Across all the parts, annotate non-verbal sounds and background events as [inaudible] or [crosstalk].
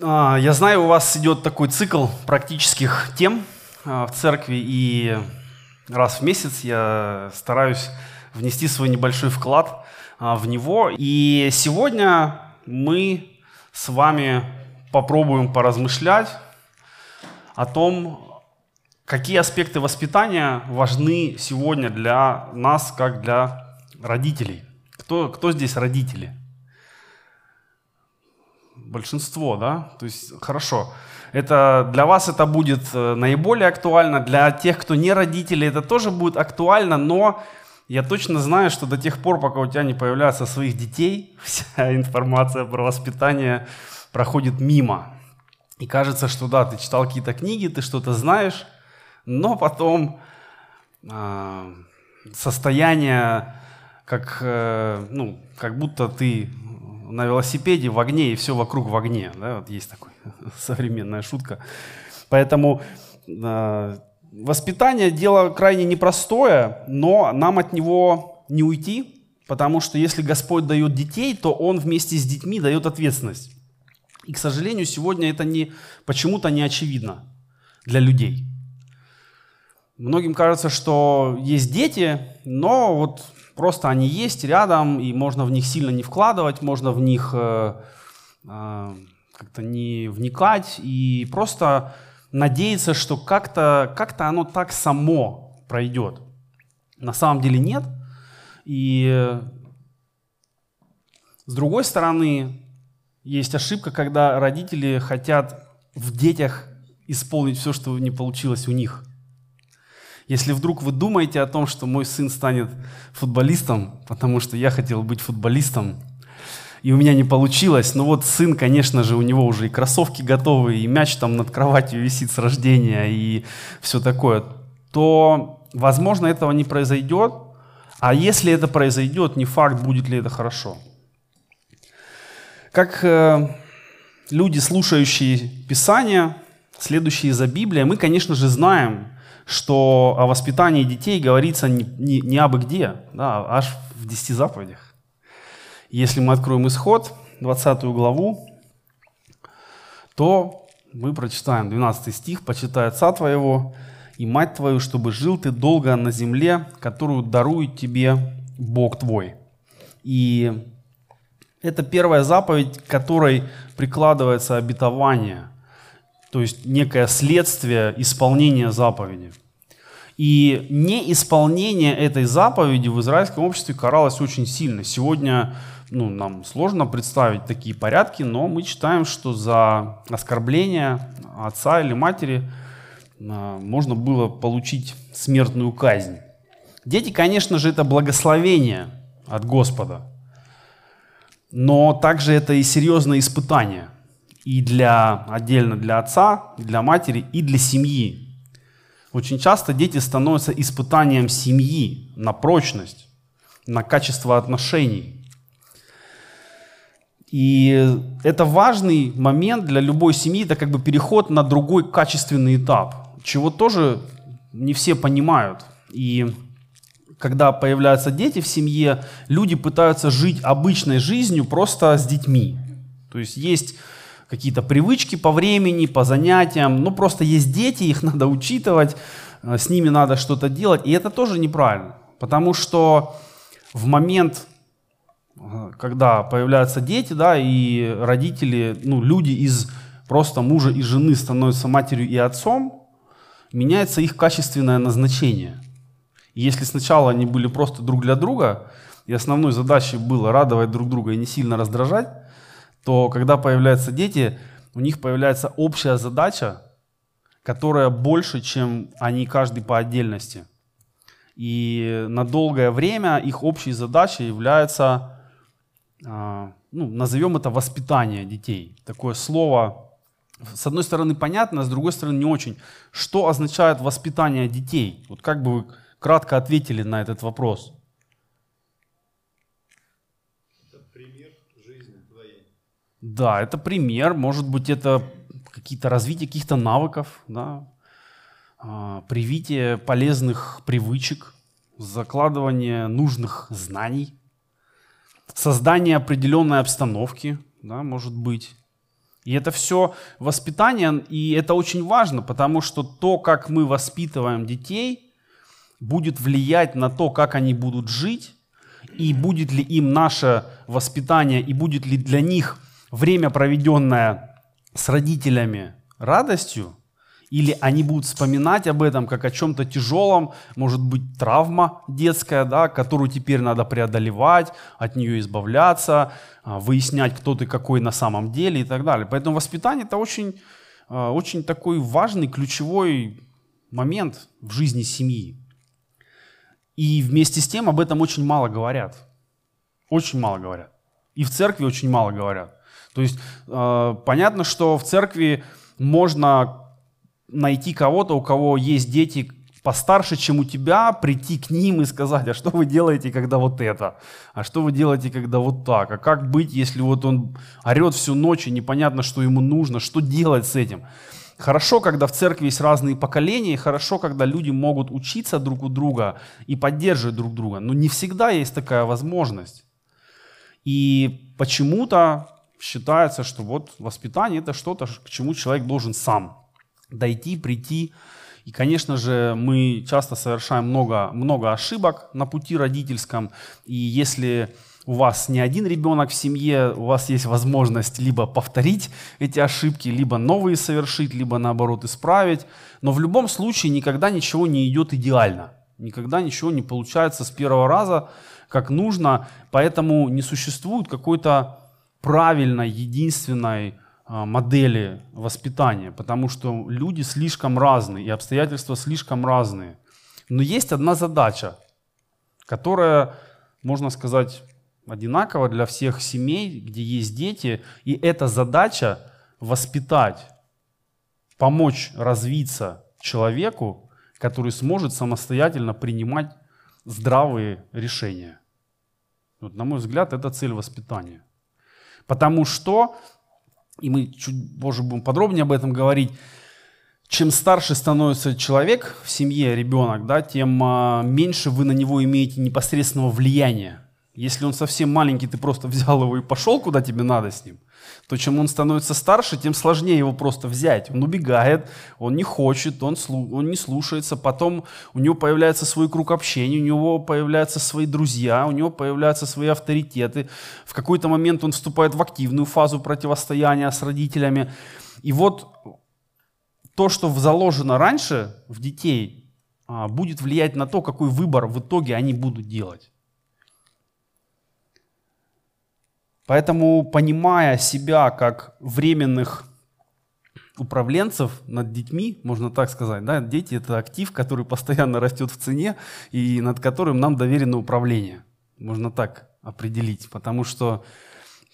А, я знаю, у вас идет такой цикл практических тем а, в церкви, и раз в месяц я стараюсь внести свой небольшой вклад а, в него. И сегодня мы с вами попробуем поразмышлять о том, какие аспекты воспитания важны сегодня для нас, как для родителей. Кто, кто здесь родители? Большинство, да? То есть хорошо. Это для вас это будет э, наиболее актуально, для тех, кто не родители, это тоже будет актуально, но я точно знаю, что до тех пор, пока у тебя не появляется своих детей, [laughs] вся информация про воспитание проходит мимо. И кажется, что да, ты читал какие-то книги, ты что-то знаешь, но потом э, состояние, как, э, ну, как будто ты на велосипеде в огне, и все вокруг в огне. Да? Вот есть такая [laughs] современная шутка. Поэтому э, воспитание – дело крайне непростое, но нам от него не уйти, потому что если Господь дает детей, то Он вместе с детьми дает ответственность. И, к сожалению, сегодня это не, почему-то не очевидно для людей. Многим кажется, что есть дети, но вот Просто они есть рядом, и можно в них сильно не вкладывать, можно в них э, э, как-то не вникать и просто надеяться, что как-то как оно так само пройдет. На самом деле нет. И с другой стороны, есть ошибка, когда родители хотят в детях исполнить все, что не получилось у них – если вдруг вы думаете о том, что мой сын станет футболистом, потому что я хотел быть футболистом, и у меня не получилось, ну вот сын, конечно же, у него уже и кроссовки готовы, и мяч там над кроватью висит с рождения, и все такое, то, возможно, этого не произойдет, а если это произойдет, не факт, будет ли это хорошо. Как э, люди, слушающие Писание, следующие за Библией, мы, конечно же, знаем, что о воспитании детей говорится не, не, не абы где, да, а аж в десяти заповедях. Если мы откроем исход, 20 главу, то мы прочитаем 12 стих, «Почитай отца твоего и мать твою, чтобы жил ты долго на земле, которую дарует тебе Бог твой». И это первая заповедь, к которой прикладывается обетование, то есть некое следствие исполнения заповеди. И неисполнение этой заповеди в израильском обществе каралось очень сильно. Сегодня ну, нам сложно представить такие порядки, но мы читаем, что за оскорбление отца или матери а, можно было получить смертную казнь. Дети, конечно же, это благословение от Господа, но также это и серьезное испытание и для, отдельно для отца, для матери, и для семьи. Очень часто дети становятся испытанием семьи на прочность, на качество отношений. И это важный момент для любой семьи, это как бы переход на другой качественный этап, чего тоже не все понимают. И когда появляются дети в семье, люди пытаются жить обычной жизнью просто с детьми. То есть есть какие-то привычки по времени, по занятиям. Ну, просто есть дети, их [laughs] надо учитывать, э, с ними надо что-то делать. И это тоже неправильно. Потому что в момент, э, когда появляются дети, да, и родители, ну, люди из просто мужа и жены становятся матерью и отцом, меняется их качественное назначение. И если сначала они были просто друг для друга, и основной задачей было радовать друг друга и не сильно раздражать, то когда появляются дети, у них появляется общая задача, которая больше, чем они каждый по отдельности. И на долгое время их общей задачей является, а, ну, назовем это воспитание детей. Такое слово, с одной стороны понятно, а с другой стороны не очень. Что означает воспитание детей? Вот как бы вы кратко ответили на этот вопрос? Да, это пример, может быть, это какие-то развитие каких-то навыков, да, а, привитие полезных привычек, закладывание нужных знаний, создание определенной обстановки, да, может быть, И это все воспитание, и это очень важно, потому что то, как мы воспитываем детей, будет влиять на то, как они будут жить, и будет ли им наше воспитание, и будет ли для них время, проведенное с родителями, радостью, или они будут вспоминать об этом как о чем-то тяжелом, может быть травма детская, да, которую теперь надо преодолевать, от нее избавляться, а, выяснять, кто ты какой на самом деле и так далее. Поэтому воспитание это очень, а, очень такой важный, ключевой момент в жизни семьи. И вместе с тем об этом очень мало говорят. Очень мало говорят. И в церкви очень мало говорят. То есть э, понятно, что в церкви можно найти кого-то, у кого есть дети постарше, чем у тебя, прийти к ним и сказать, а что вы делаете, когда вот это? А что вы делаете, когда вот так? А как быть, если вот он орет всю ночь и непонятно, что ему нужно? Что делать с этим? Хорошо, когда в церкви есть разные поколения, и хорошо, когда люди могут учиться друг у друга и поддерживать друг друга. Но не всегда есть такая возможность. И почему-то считается, что вот воспитание это что-то, к чему человек должен сам дойти, прийти. И, конечно же, мы часто совершаем много, много ошибок на пути родительском. И если у вас не один ребенок в семье, у вас есть возможность либо повторить эти ошибки, либо новые совершить, либо наоборот исправить. Но в любом случае никогда ничего не идет идеально. Никогда ничего не получается с первого раза, как нужно. Поэтому не существует какой-то правильной, единственной а, модели воспитания, потому что люди слишком разные и обстоятельства слишком разные. Но есть одна задача, которая, можно сказать, одинакова для всех семей, где есть дети, и эта задача воспитать, помочь развиться человеку, который сможет самостоятельно принимать здравые решения. Вот, на мой взгляд, это цель воспитания. Потому что и мы чуть позже будем подробнее об этом говорить, чем старше становится человек в семье, ребенок, да, тем а, меньше вы на него имеете непосредственного влияния. Если он совсем маленький, ты просто [laughs] взял его и пошел, куда тебе надо с ним, то чем он становится старше, тем сложнее его просто взять. Он убегает, он не хочет, он, он не слушается, потом у него появляется свой круг общения, у него появляются свои друзья, у него появляются свои авторитеты. В какой-то момент он вступает в активную фазу противостояния с родителями. И вот то, что заложено раньше в детей, а, будет влиять на то, какой выбор в итоге они будут делать. Поэтому, понимая себя как временных управленцев над детьми, можно так сказать, да, дети это актив, который постоянно растет в цене и над которым нам доверено управление. Можно так определить, потому что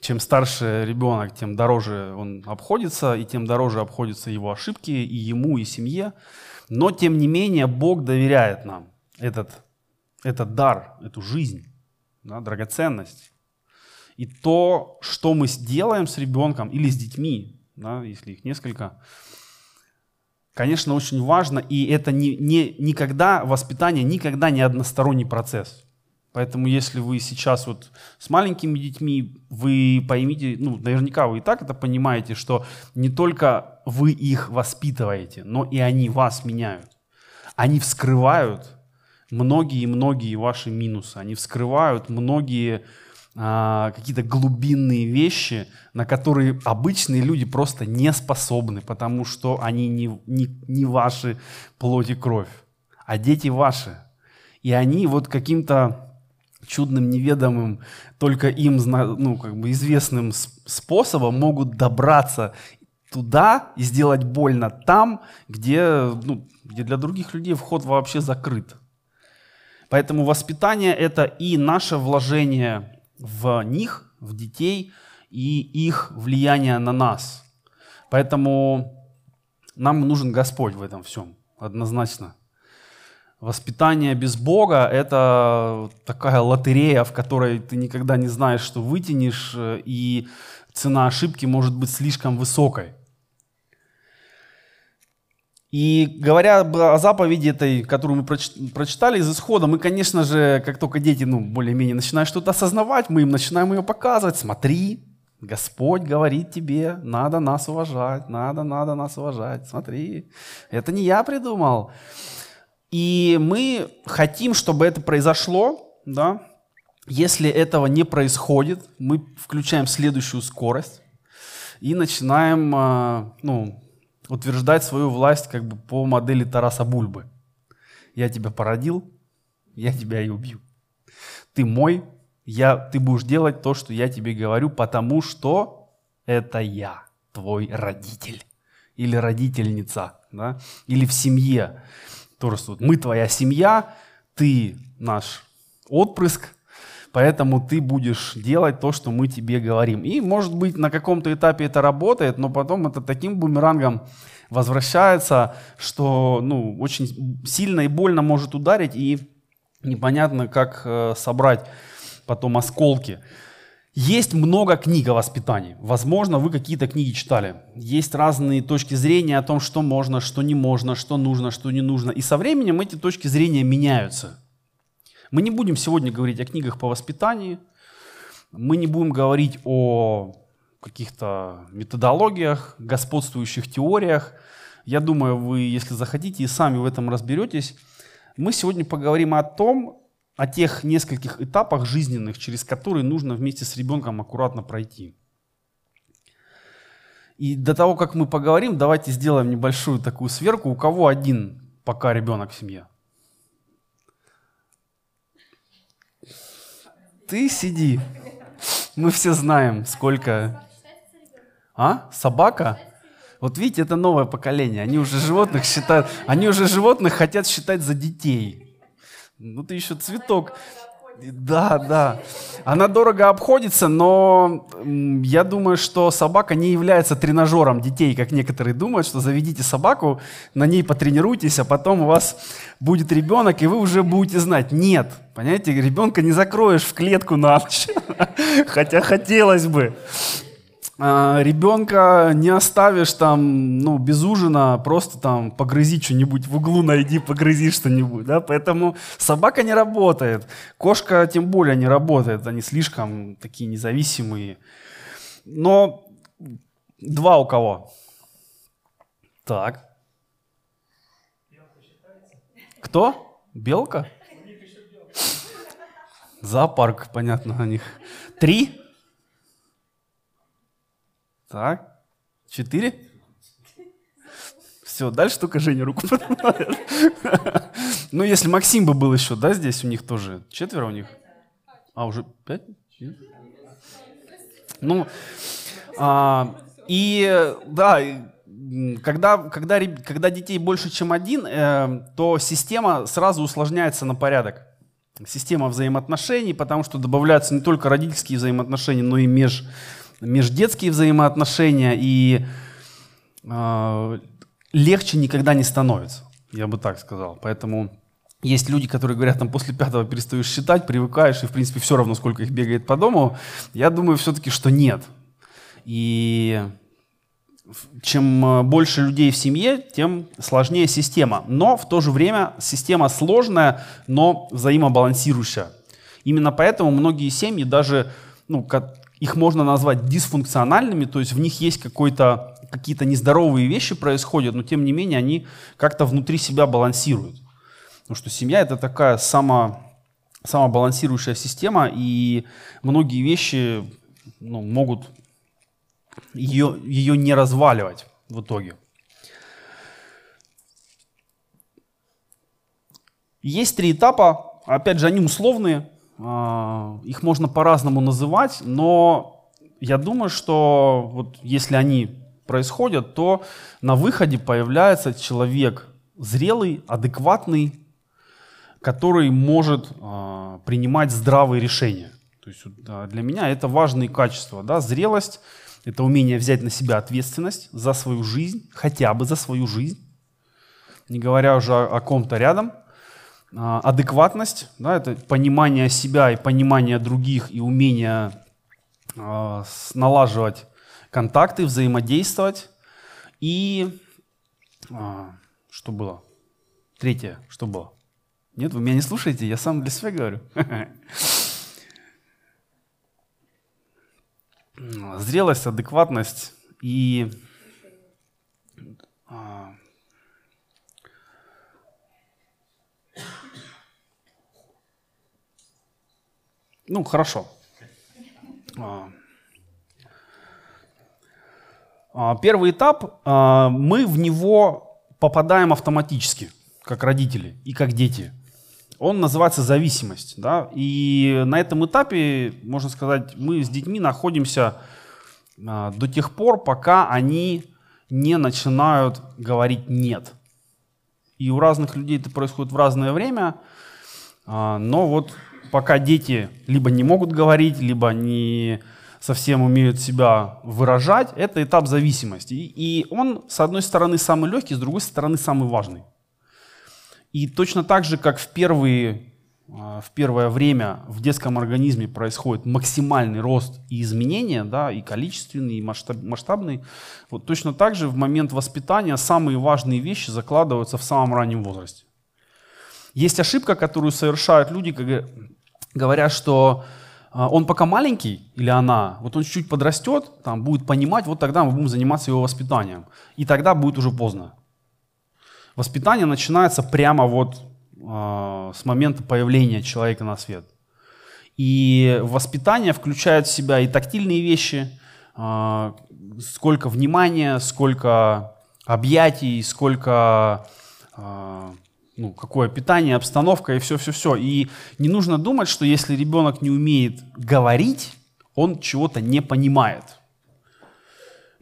чем старше ребенок, тем дороже он обходится, и тем дороже обходятся его ошибки и ему, и семье. Но, тем не менее, Бог доверяет нам этот, этот дар, эту жизнь, да, драгоценность. И то, что мы сделаем с ребенком или с детьми, да, если их несколько, конечно, очень важно. И это не, не, никогда, воспитание никогда не односторонний процесс. Поэтому если вы сейчас вот с маленькими детьми, вы поймите, ну, наверняка вы и так это понимаете, что не только вы их воспитываете, но и они вас меняют. Они вскрывают многие-многие ваши минусы, они вскрывают многие а, какие-то глубинные вещи, на которые обычные люди просто не способны, потому что они не, не, не ваши плоть и кровь, а дети ваши. И они вот каким-то чудным, неведомым, только им ну, как бы известным способом могут добраться туда и сделать больно там, где, ну, где для других людей вход вообще закрыт. Поэтому воспитание – это и наше вложение в них, в детей и их влияние на нас. Поэтому нам нужен Господь в этом всем, однозначно. Воспитание без Бога – это такая лотерея, в которой ты никогда не знаешь, что вытянешь, и цена ошибки может быть слишком высокой. И говоря о заповеди этой, которую мы прочитали из исхода, мы, конечно же, как только дети, ну, более-менее начинают что-то осознавать, мы им начинаем ее показывать, смотри, Господь говорит тебе, надо нас уважать, надо, надо нас уважать. Смотри, это не я придумал. И мы хотим, чтобы это произошло, да. Если этого не происходит, мы включаем следующую скорость и начинаем, а, ну, утверждать свою власть как бы по модели Тараса Бульбы. Я тебя породил, я тебя и убью. Ты мой, я, ты будешь делать то, что я тебе говорю, потому что это я, твой родитель или родительница, да? или в семье. Тоже мы твоя семья, ты наш отпрыск, поэтому ты будешь делать то, что мы тебе говорим. И, может быть, на каком-то этапе это работает, но потом это таким бумерангом возвращается, что ну, очень сильно и больно может ударить, и непонятно, как э, собрать потом осколки. Есть много книг о воспитании. Возможно, вы какие-то книги читали. Есть разные точки зрения о том, что можно, что не можно, что нужно, что не нужно. И со временем эти точки зрения меняются. Мы не будем сегодня говорить о книгах по воспитанию. Мы не будем говорить о каких-то методологиях, господствующих теориях. Я думаю, вы, если захотите, и сами в этом разберетесь. Мы сегодня поговорим о том, о тех нескольких этапах жизненных, через которые нужно вместе с ребенком аккуратно пройти. И до того, как мы поговорим, давайте сделаем небольшую такую сверку. У кого один пока ребенок в семье? Ты сиди. Мы все знаем, сколько... А? Собака? Вот видите, это новое поколение. Они уже животных считают, они уже животных хотят считать за детей. Ну ты еще цветок. Да, да. Она дорого обходится, но я думаю, что собака не является тренажером детей, как некоторые думают, что заведите собаку, на ней потренируйтесь, а потом у вас будет ребенок, и вы уже будете знать. Нет, понимаете, ребенка не закроешь в клетку на ночь, [laughs] хотя хотелось бы. А, ребенка не оставишь там, ну, без ужина, просто там погрызи что-нибудь в углу, найди, погрызи что-нибудь, да, поэтому собака не работает, кошка тем более не работает, они слишком такие независимые. Но два у кого? Так. Кто? Белка? Зоопарк, понятно, у них. Три? Так, четыре. Все, дальше только Женя руку поднимает. Ну, если Максим бы был еще, да, здесь у них тоже четверо у них. А, уже пять? Ну, а, и да, когда, когда, когда детей больше, чем один, э, то система сразу усложняется на порядок. Система взаимоотношений, потому что добавляются не только родительские взаимоотношения, но и меж, междетские взаимоотношения, и э, легче никогда не становится, я бы так сказал. Поэтому есть люди, которые говорят, там после пятого перестаешь считать, привыкаешь, и в принципе все равно, сколько их бегает по дому. Я думаю все-таки, что нет. И чем э, больше людей в семье, тем сложнее система. Но в то же время система сложная, но взаимобалансирующая. Именно поэтому многие семьи даже, ну, их можно назвать дисфункциональными, то есть в них есть какой-то, какие-то нездоровые вещи происходят, но тем не менее они как-то внутри себя балансируют. Потому что семья это такая само, самобалансирующая система, и многие вещи ну, могут ее, ее не разваливать в итоге. Есть три этапа, опять же, они условные, их можно по-разному называть, но я думаю, что вот если они происходят, то на выходе появляется человек зрелый, адекватный, который может э, принимать здравые решения. То есть для меня это важные качества. Да? Зрелость – это умение взять на себя ответственность за свою жизнь, хотя бы за свою жизнь, не говоря уже о, о ком-то рядом – а, адекватность, да, это понимание себя и понимание других и умение э, налаживать контакты, взаимодействовать. И э, что было? Третье, что было? Нет, вы меня не слушаете, я сам для себя говорю. [laughs] зрелость, адекватность и ну хорошо. А, а, первый этап, мы в него попадаем автоматически, как родители и как дети. Он называется зависимость. Да? И на этом этапе, можно сказать, мы с детьми находимся до тех пор, пока они не начинают говорить «нет». И у разных людей это происходит в разное время, а, но вот пока дети либо не могут говорить, либо не совсем умеют себя выражать, это этап зависимости. И он, с одной стороны, самый легкий, с другой стороны, самый важный. И точно так же, как в первые а, в первое время в детском организме происходит максимальный рост и изменения, да, и количественный, и масштаб, масштабный, вот точно так же в момент воспитания самые важные вещи закладываются в самом раннем возрасте. Есть ошибка, которую совершают люди, говоря, что а, он пока маленький или она, вот он чуть-чуть подрастет, там, будет понимать, вот тогда мы будем заниматься его воспитанием. И тогда будет уже поздно. Воспитание начинается прямо вот э, с момента появления человека на свет. И воспитание включает в себя и тактильные вещи, э, сколько внимания, сколько объятий, сколько э, ну, какое питание, обстановка и все-все-все. И не нужно думать, что если ребенок не умеет говорить, он чего-то не понимает.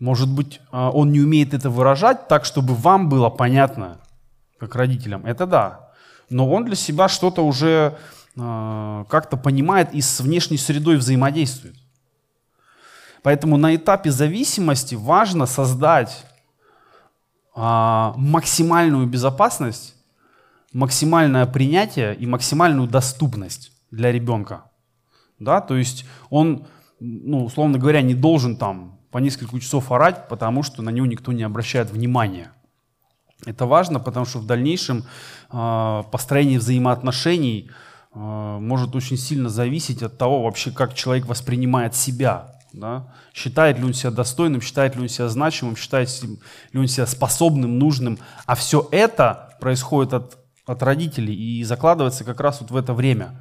Может быть, он не умеет это выражать так, чтобы вам было понятно, как родителям. Это да но он для себя что-то уже э, как-то понимает и с внешней средой взаимодействует. Поэтому на этапе зависимости важно создать э, максимальную безопасность, максимальное принятие и максимальную доступность для ребенка. Да? То есть он, ну, условно говоря, не должен там по несколько часов орать, потому что на него никто не обращает внимания. Это важно, потому что в дальнейшем э, построение взаимоотношений э, может очень сильно зависеть от того вообще, как человек воспринимает себя. Да? Считает ли он себя достойным, считает ли он себя значимым, считает ли он себя способным, нужным. А все это происходит от, от родителей и закладывается как раз вот в это время,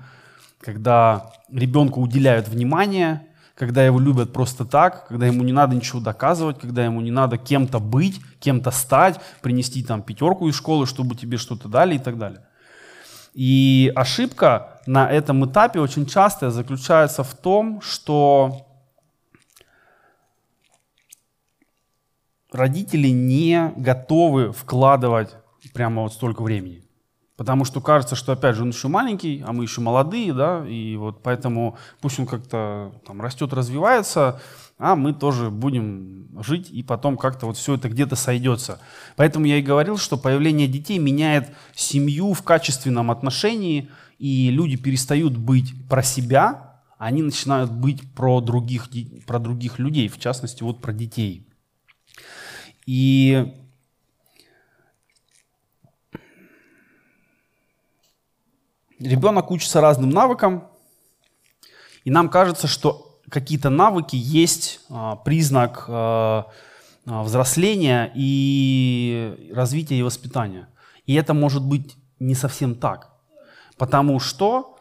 когда ребенку уделяют внимание, когда его любят просто так, когда ему не надо ничего доказывать, когда ему не надо кем-то быть, кем-то стать, принести там пятерку из школы, чтобы тебе что-то дали и так далее. И ошибка на этом этапе очень часто заключается в том, что родители не готовы вкладывать прямо вот столько времени. Потому что кажется, что, опять же, он еще маленький, а мы еще молодые, да, и вот поэтому пусть он как-то там растет, развивается, а мы тоже будем жить, и потом как-то вот все это где-то сойдется. Поэтому я и говорил, что появление детей меняет семью в качественном отношении, и люди перестают быть про себя, они начинают быть про других, про других людей, в частности, вот про детей. И Ребенок учится разным навыкам, и нам кажется, что какие-то навыки есть а, признак а, а, взросления и развития и воспитания. И это может быть не совсем так. Потому что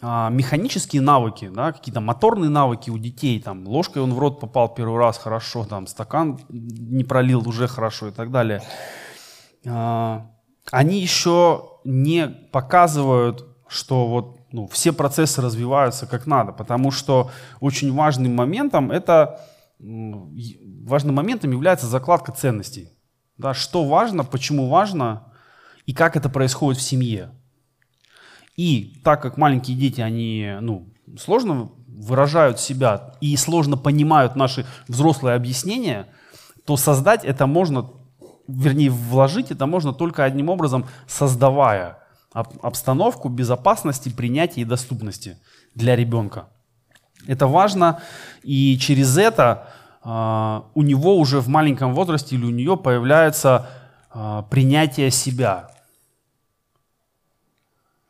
механические навыки, да, какие-то моторные навыки у детей, там, ложкой он в рот попал первый раз хорошо, там, стакан не пролил уже хорошо и так далее, они еще не показывают, что вот ну, все процессы развиваются как надо, потому что очень важным моментом это важным моментом является закладка ценностей. Да, что важно, почему важно и как это происходит в семье. И так как маленькие дети, они ну, сложно выражают себя и сложно понимают наши взрослые объяснения, то создать это можно вернее, вложить это можно только одним образом, создавая обстановку безопасности, принятия и доступности для ребенка. Это важно, и через это э, у него уже в маленьком возрасте или у нее появляется э, принятие себя.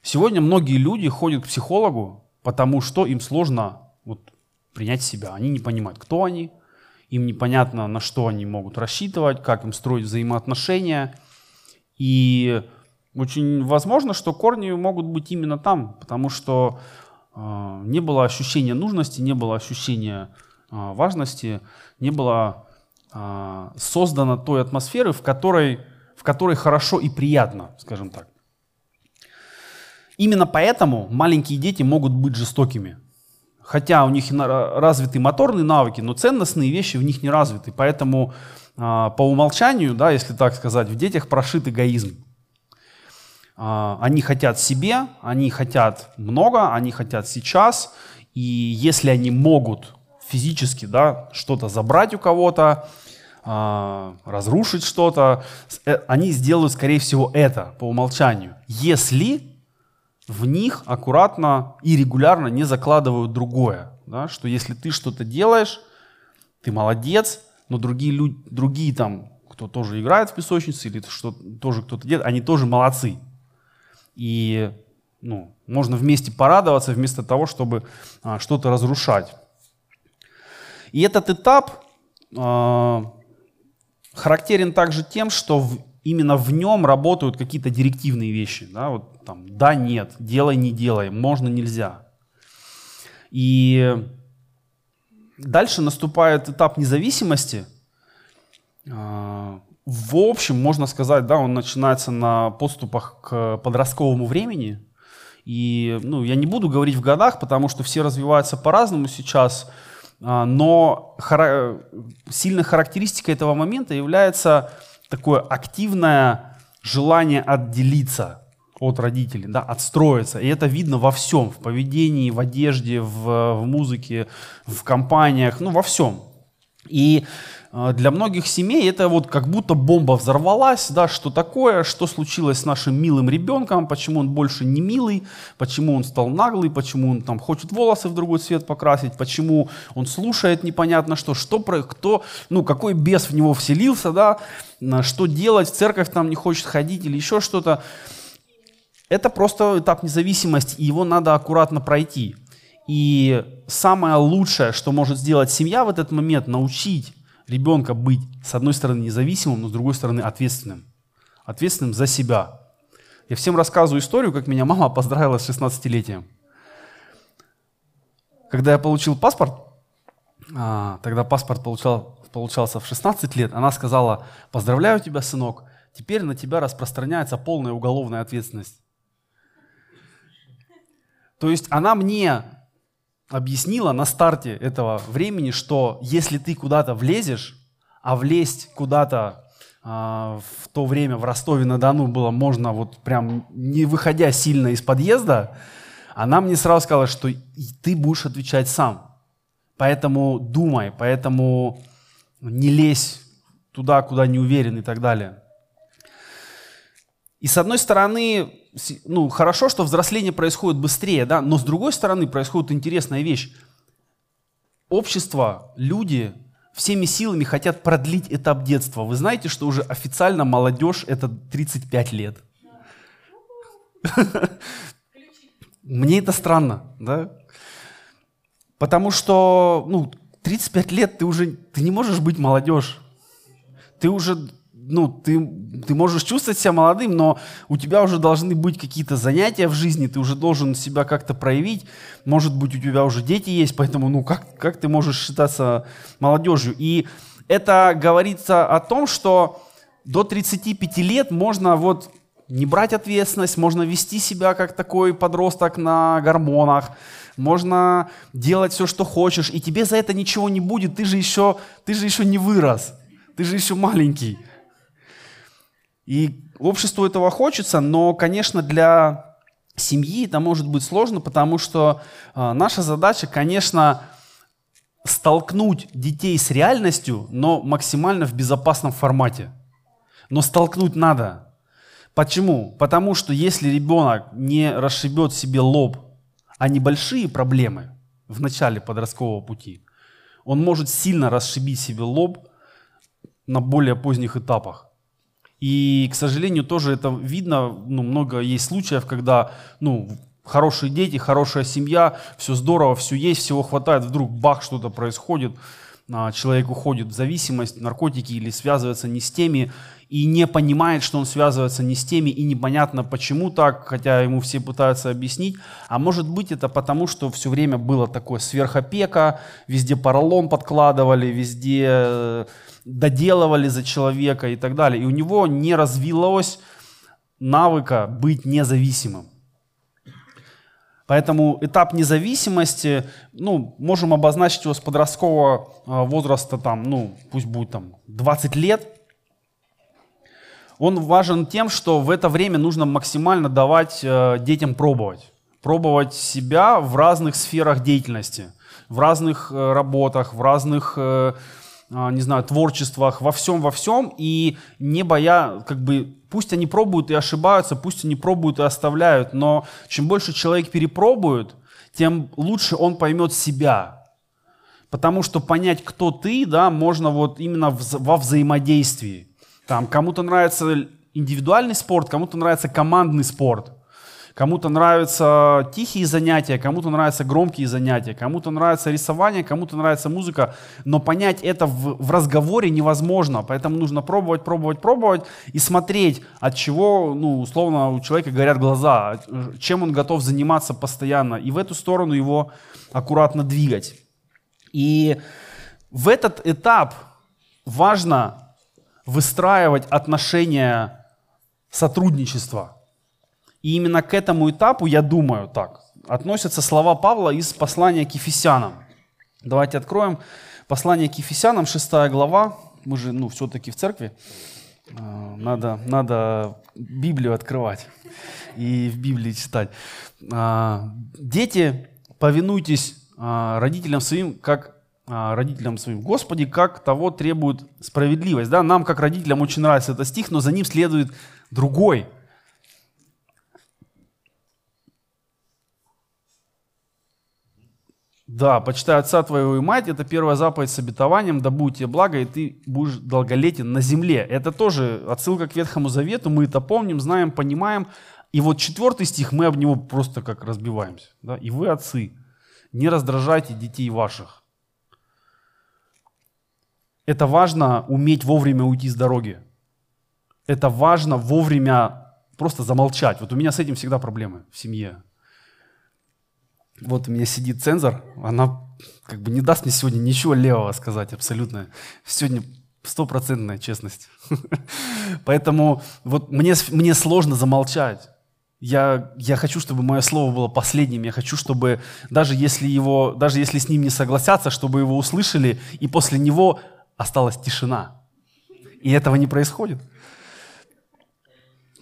Сегодня многие люди ходят к психологу, потому что им сложно вот, принять себя. Они не понимают, кто они, им непонятно, на что они могут рассчитывать, как им строить взаимоотношения. И очень возможно, что корни могут быть именно там, потому что э, не было ощущения нужности, не было ощущения э, важности, не было э, создано той атмосферы, в которой, в которой хорошо и приятно, скажем так. Именно поэтому маленькие дети могут быть жестокими. Хотя у них развиты моторные навыки, но ценностные вещи в них не развиты. Поэтому а, по умолчанию, да, если так сказать, в детях прошит эгоизм. А, они хотят себе, они хотят много, они хотят сейчас. И если они могут физически да, что-то забрать у кого-то, а, разрушить что-то, э, они сделают, скорее всего, это по умолчанию. Если в них аккуратно и регулярно не закладывают другое. Да? Что если ты что-то делаешь, ты молодец, но другие люди, другие там, кто тоже играет в песочнице или что тоже кто-то делает, они тоже молодцы. И ну, можно вместе порадоваться вместо того, чтобы а, что-то разрушать. И этот этап а, характерен также тем, что в, именно в нем работают какие-то директивные вещи. Да, вот там, да, нет, делай, не делай, можно, нельзя. И дальше наступает этап независимости. А, в общем, можно сказать, да, он начинается на подступах к подростковому времени. И ну, я не буду говорить в годах, потому что все развиваются по-разному сейчас. А, но хара- сильной характеристикой этого момента является такое активное желание отделиться от родителей, да, отстроиться. И это видно во всем, в поведении, в одежде, в, в музыке, в компаниях, ну во всем. И для многих семей это вот как будто бомба взорвалась, да, что такое, что случилось с нашим милым ребенком, почему он больше не милый, почему он стал наглый, почему он там хочет волосы в другой цвет покрасить, почему он слушает непонятно что, что про, кто, ну какой бес в него вселился, да, что делать, церковь там не хочет ходить или еще что-то. Это просто этап независимости, и его надо аккуратно пройти. И самое лучшее, что может сделать семья в этот момент, научить ребенка быть, с одной стороны, независимым, но с другой стороны, ответственным. Ответственным за себя. Я всем рассказываю историю, как меня мама [laughs] поздравила с 16-летием. Когда я получил паспорт, а, тогда паспорт получал, получался в 16 лет, она сказала, поздравляю тебя, сынок, теперь на тебя распространяется полная уголовная ответственность. То есть она мне объяснила на старте этого времени, что если ты куда-то влезешь, а влезть куда-то э, в то время в Ростове-на-Дону было можно вот прям не выходя сильно из подъезда, она мне сразу сказала, что ты будешь отвечать сам. Поэтому думай, поэтому не лезь туда, куда не уверен и так далее. И с одной стороны, ну, хорошо, что взросление происходит быстрее, да, но с другой стороны происходит интересная вещь. Общество, люди всеми силами хотят продлить этап детства. Вы знаете, что уже официально молодежь это 35 лет. [laughs] Мне это странно, да? Потому что, ну, 35 лет ты уже, ты не можешь быть молодежь. Ты уже ну, ты, ты можешь чувствовать себя молодым, но у тебя уже должны быть какие-то занятия в жизни, ты уже должен себя как-то проявить. Может быть, у тебя уже дети есть, поэтому, ну, как, как ты можешь считаться молодежью? И это говорится о том, что до 35 лет можно вот не брать ответственность, можно вести себя как такой подросток на гормонах, можно делать все, что хочешь, и тебе за это ничего не будет, ты же еще, ты же еще не вырос, ты же еще маленький. И обществу этого хочется, но, конечно, для семьи это может быть сложно, потому что э, наша задача, конечно, столкнуть детей с реальностью, но максимально в безопасном формате. Но столкнуть надо. Почему? Потому что если ребенок не расшибет себе лоб, а небольшие проблемы в начале подросткового пути, он может сильно расшибить себе лоб на более поздних этапах. И, к сожалению, тоже это видно, ну, много есть случаев, когда, ну, хорошие дети, хорошая семья, все здорово, все есть, всего хватает, вдруг бах, что-то происходит, а, человек уходит в зависимость, наркотики или связывается не с теми, и не понимает, что он связывается не с теми, и непонятно почему так, хотя ему все пытаются объяснить. А может быть это потому, что все время было такое сверхопека, везде поролон подкладывали, везде э, доделывали за человека и так далее. И у него не развилось навыка быть независимым. Поэтому этап независимости, ну, можем обозначить его с подросткового э, возраста, там, ну, пусть будет там 20 лет. Он важен тем, что в это время нужно максимально давать э, детям пробовать. Пробовать себя в разных сферах деятельности, в разных э, работах, в разных а, не знаю, творчествах, во всем, во всем, и не боя, как бы, пусть они пробуют и ошибаются, пусть они пробуют и оставляют, но чем больше человек перепробует, тем лучше он поймет себя. Потому что понять, кто ты, да, можно вот именно во взаимодействии. Там кому-то нравится индивидуальный спорт, кому-то нравится командный спорт – Кому-то нравятся тихие занятия, кому-то нравятся громкие занятия, кому-то нравится рисование, кому-то нравится музыка. Но понять это в, в разговоре невозможно. Поэтому нужно пробовать, пробовать, пробовать и смотреть, от чего, ну, условно, у человека горят глаза, чем он готов заниматься постоянно. И в эту сторону его аккуратно двигать. И в этот этап важно выстраивать отношения сотрудничества. И именно к этому этапу, я думаю так, относятся слова Павла из послания к Ефесянам. Давайте откроем послание к Ефесянам, 6 глава. Мы же, ну, все-таки в церкви. А, надо, надо Библию открывать и в Библии читать. А, Дети, повинуйтесь а, родителям своим, как родителям своим. Господи, как того требует справедливость. Да? Нам, как родителям, очень нравится этот стих, но за ним следует другой – Да, почитай отца твоего и мать, это первая заповедь с обетованием, да будет тебе благо, и ты будешь долголетен на земле. Это тоже отсылка к Ветхому Завету, мы это помним, знаем, понимаем. И вот четвертый стих, мы об него просто как разбиваемся. Да? И вы, отцы, не раздражайте детей ваших. Это важно уметь вовремя уйти с дороги. Это важно вовремя просто замолчать. Вот у меня с этим всегда проблемы в семье вот у меня сидит цензор, она как бы не даст мне сегодня ничего левого сказать абсолютно. Сегодня стопроцентная честность. [laughs] Поэтому вот мне, мне сложно замолчать. Я, я хочу, чтобы мое слово было последним. Я хочу, чтобы даже если, его, даже если с ним не согласятся, чтобы его услышали, и после него осталась тишина. И этого не происходит.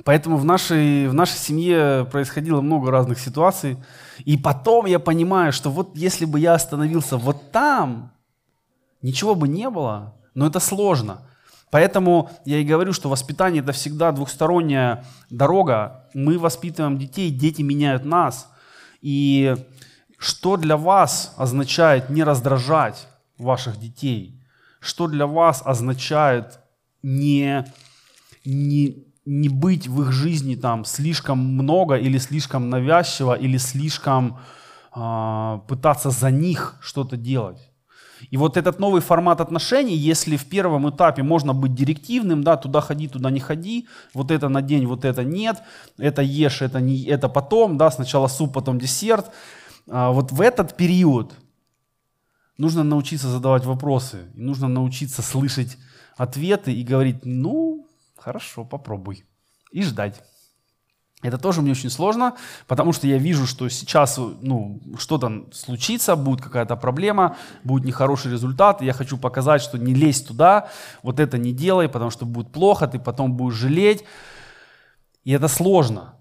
Поэтому в нашей, в нашей семье происходило много разных ситуаций. И потом я понимаю, что вот если бы я остановился вот там, ничего бы не было. Но это сложно. Поэтому я и говорю, что воспитание это всегда двухсторонняя дорога. Мы воспитываем детей, дети меняют нас. И что для вас означает не раздражать ваших детей? Что для вас означает не, не, не быть в их жизни там слишком много или слишком навязчиво или слишком э, пытаться за них что-то делать. И вот этот новый формат отношений, если в первом этапе можно быть директивным, да, туда ходи, туда не ходи, вот это на день, вот это нет, это ешь, это не, это потом, да, сначала суп, потом десерт. А вот в этот период нужно научиться задавать вопросы, и нужно научиться слышать ответы и говорить, ну, Хорошо, попробуй. И ждать. Это тоже мне очень сложно, потому что я вижу, что сейчас ну, что-то случится, будет какая-то проблема, будет нехороший результат, и я хочу показать, что не лезь туда, вот это не делай, потому что будет плохо, ты потом будешь жалеть. И это сложно.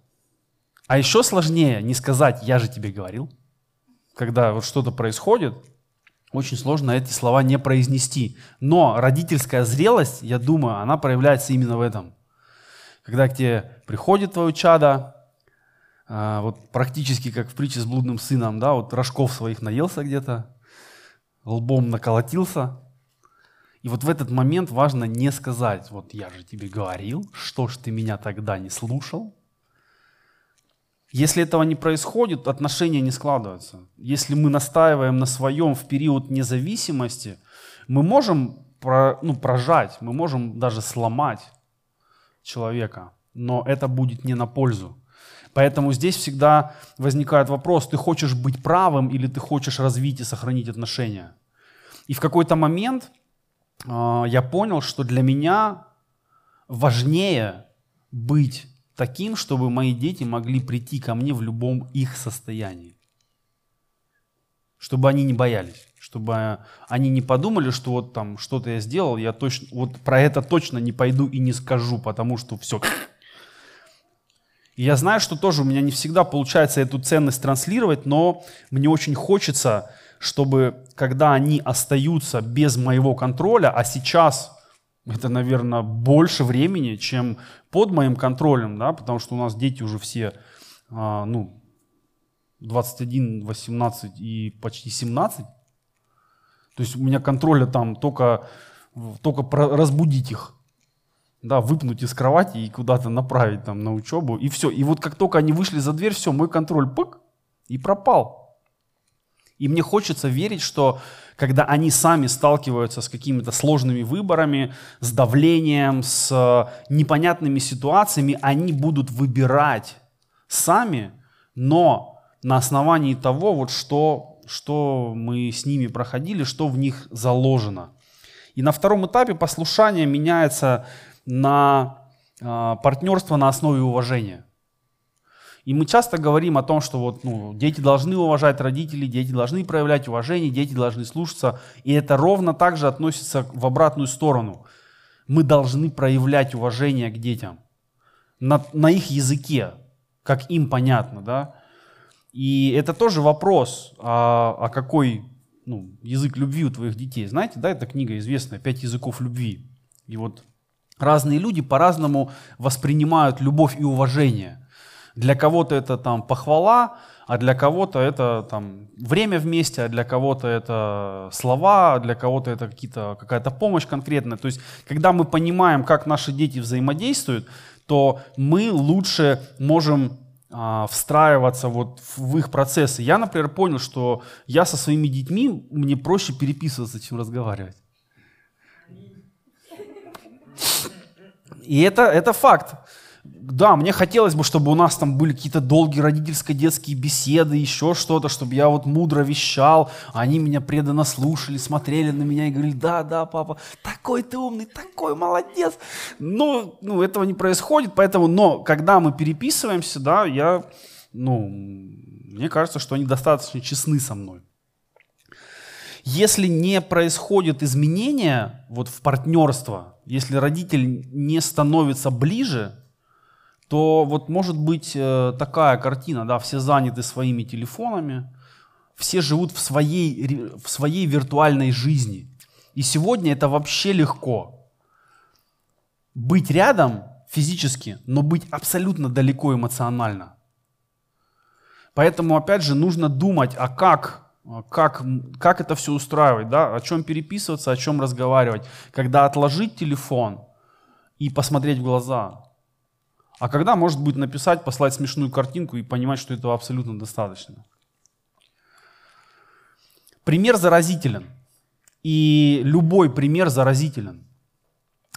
А еще сложнее не сказать «я же тебе говорил», когда вот что-то происходит, очень сложно эти слова не произнести. Но родительская зрелость, я думаю, она проявляется именно в этом. Когда к тебе приходит твое чадо, а, вот практически как в притче с блудным сыном, да, вот рожков своих наелся где-то, лбом наколотился. И вот в этот момент важно не сказать, вот я же тебе говорил, что ж ты меня тогда не слушал. Если этого не происходит, отношения не складываются. Если мы настаиваем на своем в период независимости, мы можем про, ну, прожать, мы можем даже сломать человека, но это будет не на пользу. Поэтому здесь всегда возникает вопрос, ты хочешь быть правым или ты хочешь развить и сохранить отношения. И в какой-то момент э, я понял, что для меня важнее быть таким, чтобы мои дети могли прийти ко мне в любом их состоянии. Чтобы они не боялись, чтобы они не подумали, что вот там что-то я сделал, я точно, вот про это точно не пойду и не скажу, потому что все. Я знаю, что тоже у меня не всегда получается эту ценность транслировать, но мне очень хочется, чтобы когда они остаются без моего контроля, а сейчас это, наверное, больше времени, чем под моим контролем, да, потому что у нас дети уже все, а, ну, 21, 18 и почти 17. То есть у меня контроля там только, только разбудить их, да, выпнуть из кровати и куда-то направить там на учебу, и все. И вот как только они вышли за дверь, все, мой контроль пык, и пропал. И мне хочется верить, что когда они сами сталкиваются с какими-то сложными выборами, с давлением, с э, непонятными ситуациями, они будут выбирать сами, но на основании того, вот что, что мы с ними проходили, что в них заложено. И на втором этапе послушание меняется на э, партнерство на основе уважения. И мы часто говорим о том, что вот, ну, дети должны уважать родителей, дети должны проявлять уважение, дети должны слушаться. И это ровно так же относится в обратную сторону. Мы должны проявлять уважение к детям на, на их языке, как им понятно. Да? И это тоже вопрос, а, а какой ну, язык любви у твоих детей. Знаете, да, эта книга известная «Пять языков любви». И вот разные люди по-разному воспринимают любовь и уважение. Для кого-то это там похвала, а для кого-то это там время вместе, а для кого-то это слова, а для кого-то это какие-то, какая-то помощь конкретная. То есть, когда мы понимаем, как наши дети взаимодействуют, то мы лучше можем а, встраиваться вот в их процессы. Я, например, понял, что я со своими детьми, мне проще переписываться, чем разговаривать. И это, это факт да, мне хотелось бы, чтобы у нас там были какие-то долгие родительско-детские беседы, еще что-то, чтобы я вот мудро вещал, они меня преданно слушали, смотрели на меня и говорили, да, да, папа, такой ты умный, такой молодец. Но ну, этого не происходит, поэтому, но когда мы переписываемся, да, я, ну, мне кажется, что они достаточно честны со мной. Если не происходит изменения вот в партнерство, если родитель не становится ближе, то вот может быть э, такая картина, да, все заняты своими телефонами, все живут в своей, в своей виртуальной жизни. И сегодня это вообще легко. Быть рядом физически, но быть абсолютно далеко эмоционально. Поэтому, опять же, нужно думать, а как, как, как это все устраивать, да? о чем переписываться, о чем разговаривать, когда отложить телефон и посмотреть в глаза, а когда может быть написать, послать смешную картинку и понимать, что этого абсолютно достаточно. Пример заразителен. И любой пример заразителен.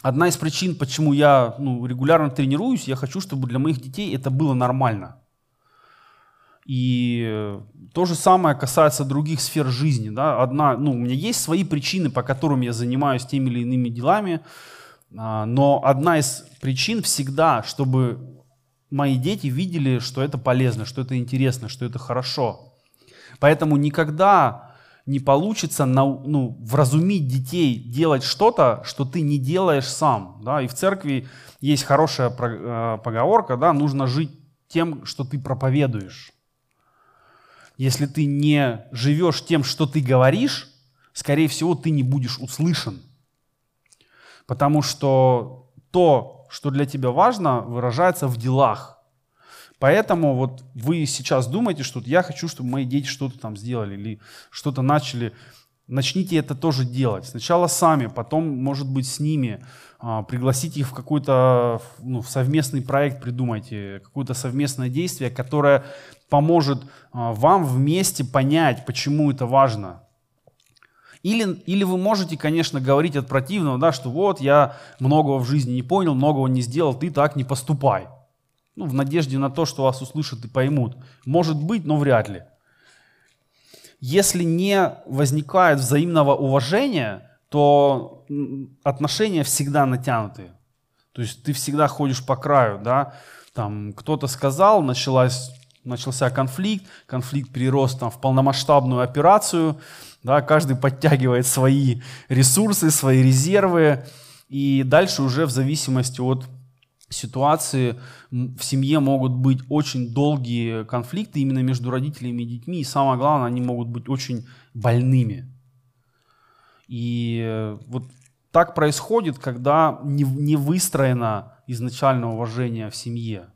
Одна из причин, почему я ну, регулярно тренируюсь, я хочу, чтобы для моих детей это было нормально. И то же самое касается других сфер жизни. Да? Одна, ну, у меня есть свои причины, по которым я занимаюсь теми или иными делами. А, но одна из причин всегда, чтобы мои дети видели, что это полезно, что это интересно, что это хорошо. Поэтому никогда не получится ну, вразумить детей делать что-то, что ты не делаешь сам. Да? И в церкви есть хорошая э, поговорка, да, нужно жить тем, что ты проповедуешь. Если ты не живешь тем, что ты говоришь, скорее всего, ты не будешь услышан. Потому что то, что для тебя важно, выражается в делах. Поэтому вот вы сейчас думаете, что я хочу, чтобы мои дети что-то там сделали или что-то начали начните это тоже делать. Сначала сами, потом, может быть, с ними. А, пригласите их в какой-то ну, в совместный проект, придумайте какое-то совместное действие, которое поможет а, вам вместе понять, почему это важно. Или, или вы можете, конечно, говорить от противного, да, что вот я многого в жизни не понял, многого не сделал, ты так не поступай. Ну, в надежде на то, что вас услышат и поймут. Может быть, но вряд ли. Если не возникает взаимного уважения, то отношения всегда натянутые. То есть ты всегда ходишь по краю, да, там кто-то сказал, началась, начался конфликт, конфликт перерос там в полномасштабную операцию, да, каждый подтягивает свои ресурсы, свои резервы, и дальше уже в зависимости от ситуации в семье могут быть очень долгие конфликты именно между родителями и детьми, и самое главное, они могут быть очень больными. И э, вот так происходит, когда не, выстроено изначальное уважение в семье.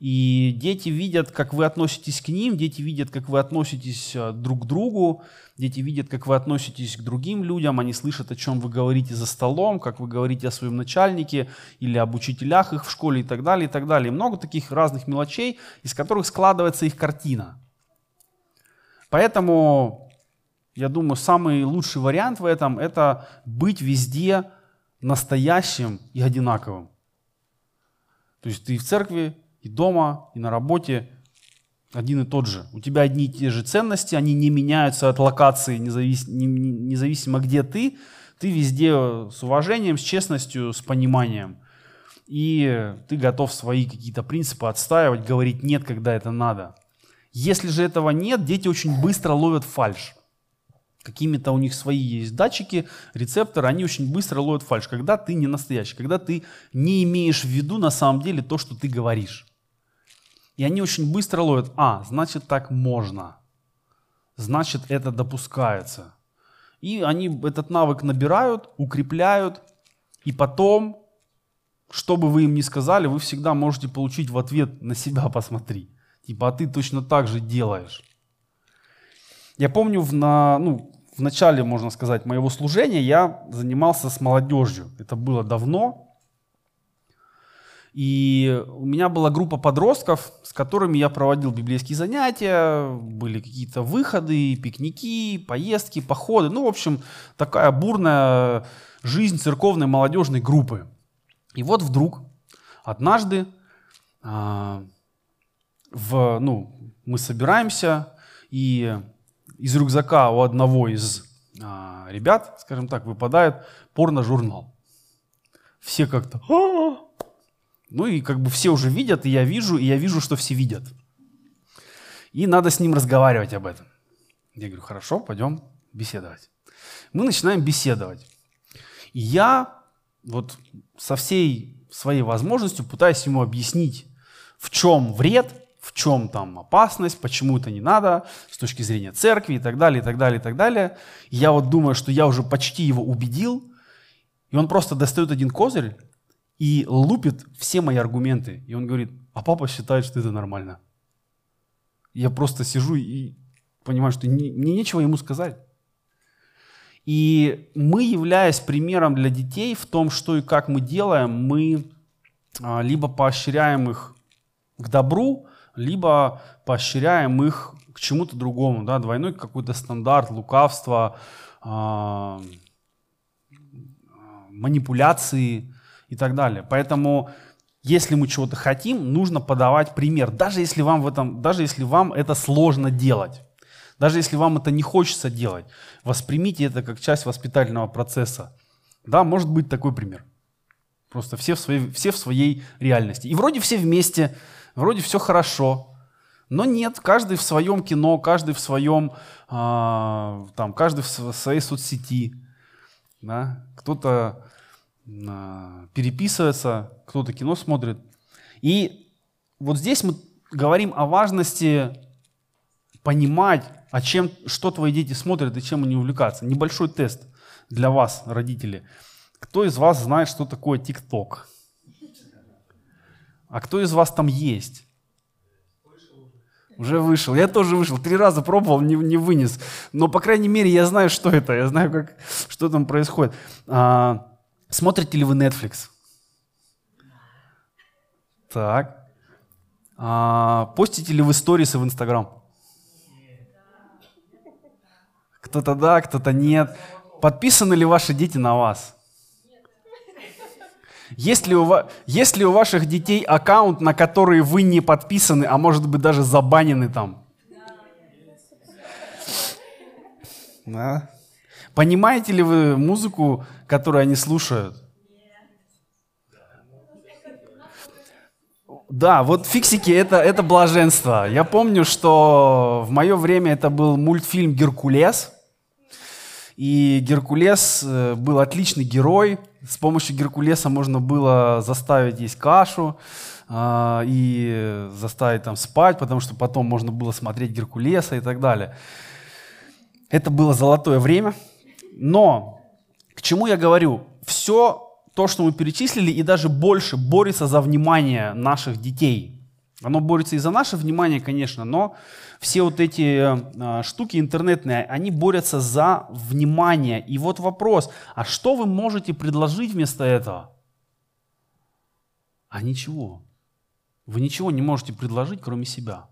И дети видят, как вы относитесь к ним, дети видят, как вы относитесь э, друг к другу, дети видят, как вы относитесь к другим людям, они слышат, о чем вы говорите за столом, как вы говорите о своем начальнике или об учителях их в школе и так далее, и так далее. Много таких разных мелочей, из которых складывается их картина. Поэтому, я думаю, самый лучший вариант в этом – это быть везде настоящим и одинаковым. То есть ты в церкви, и дома, и на работе один и тот же. У тебя одни и те же ценности, они не меняются от локации, независ... независимо где ты. Ты везде с уважением, с честностью, с пониманием. И ты готов свои какие-то принципы отстаивать, говорить нет, когда это надо. Если же этого нет, дети очень быстро ловят фальш какими-то у них свои есть датчики, рецепторы, они очень быстро ловят фальш, когда ты не настоящий, когда ты не имеешь в виду на самом деле то, что ты говоришь. И они очень быстро ловят, а, значит так можно, значит это допускается. И они этот навык набирают, укрепляют, и потом, что бы вы им ни сказали, вы всегда можете получить в ответ на себя посмотри. Типа, а ты точно так же делаешь. Я помню, в, на, ну, в начале, можно сказать, моего служения я занимался с молодежью. Это было давно. И у меня была группа подростков, с которыми я проводил библейские занятия, были какие-то выходы, пикники, поездки, походы. Ну, в общем, такая бурная жизнь церковной молодежной группы. И вот вдруг однажды а, в, ну, мы собираемся, и из рюкзака у одного из а, ребят, скажем так, выпадает порно-журнал. Все как-то... Ну и как бы все уже видят, и я вижу, и я вижу, что все видят. И надо с ним разговаривать об этом. Я говорю, хорошо, пойдем беседовать. Мы начинаем беседовать. И я вот со всей своей возможностью пытаюсь ему объяснить, в чем вред в чем там опасность, почему это не надо с точки зрения церкви и так далее, и так далее, и так далее. И я вот думаю, что я уже почти его убедил, и он просто достает один козырь и лупит все мои аргументы. И он говорит, а папа считает, что это нормально. Я просто сижу и понимаю, что мне нечего ему сказать. И мы, являясь примером для детей в том, что и как мы делаем, мы а, либо поощряем их к добру, либо поощряем их к чему-то другому, да, двойной какой-то стандарт, лукавство, э, манипуляции и так далее. Поэтому, если мы чего-то хотим, нужно подавать пример, даже если вам в этом, даже если вам это сложно делать. Даже если вам это не хочется делать, воспримите это как часть воспитательного процесса. Да, может быть такой пример. Просто все в своей, все в своей реальности. И вроде все вместе, вроде все хорошо, но нет, каждый в своем кино, каждый в своем, э, там, каждый в своей соцсети. Да? Кто-то переписывается, кто-то кино смотрит. И вот здесь мы говорим о важности понимать, о чем, что твои дети смотрят и чем они увлекаются. Небольшой тест для вас, родители. Кто из вас знает, что такое ТикТок? А кто из вас там есть? Уже вышел. Я тоже вышел. Три раза пробовал, не, не вынес. Но, по крайней мере, я знаю, что это. Я знаю, как, что там происходит. А, смотрите ли вы Netflix? Так. А, постите ли вы сторисы в Инстаграм? Кто-то да, кто-то нет. Подписаны ли ваши дети на вас? Есть ли, у вас, есть ли у ваших детей аккаунт, на который вы не подписаны, а может быть даже забанены там? Да. Понимаете ли вы музыку, которую они слушают? Да, вот фиксики это, это блаженство. Я помню, что в мое время это был мультфильм Геркулес. И Геркулес э, был отличный герой. С помощью Геркулеса можно было заставить есть кашу э, и заставить там спать, потому что потом можно было смотреть Геркулеса и так далее. Это было золотое время. Но к чему я говорю? Все то, что мы перечислили, и даже больше борется за внимание наших детей. Оно борется и за наше внимание, конечно, но все вот эти э, штуки интернетные, они борются за внимание. И вот вопрос, а что вы можете предложить вместо этого? А ничего. Вы ничего не можете предложить, кроме себя.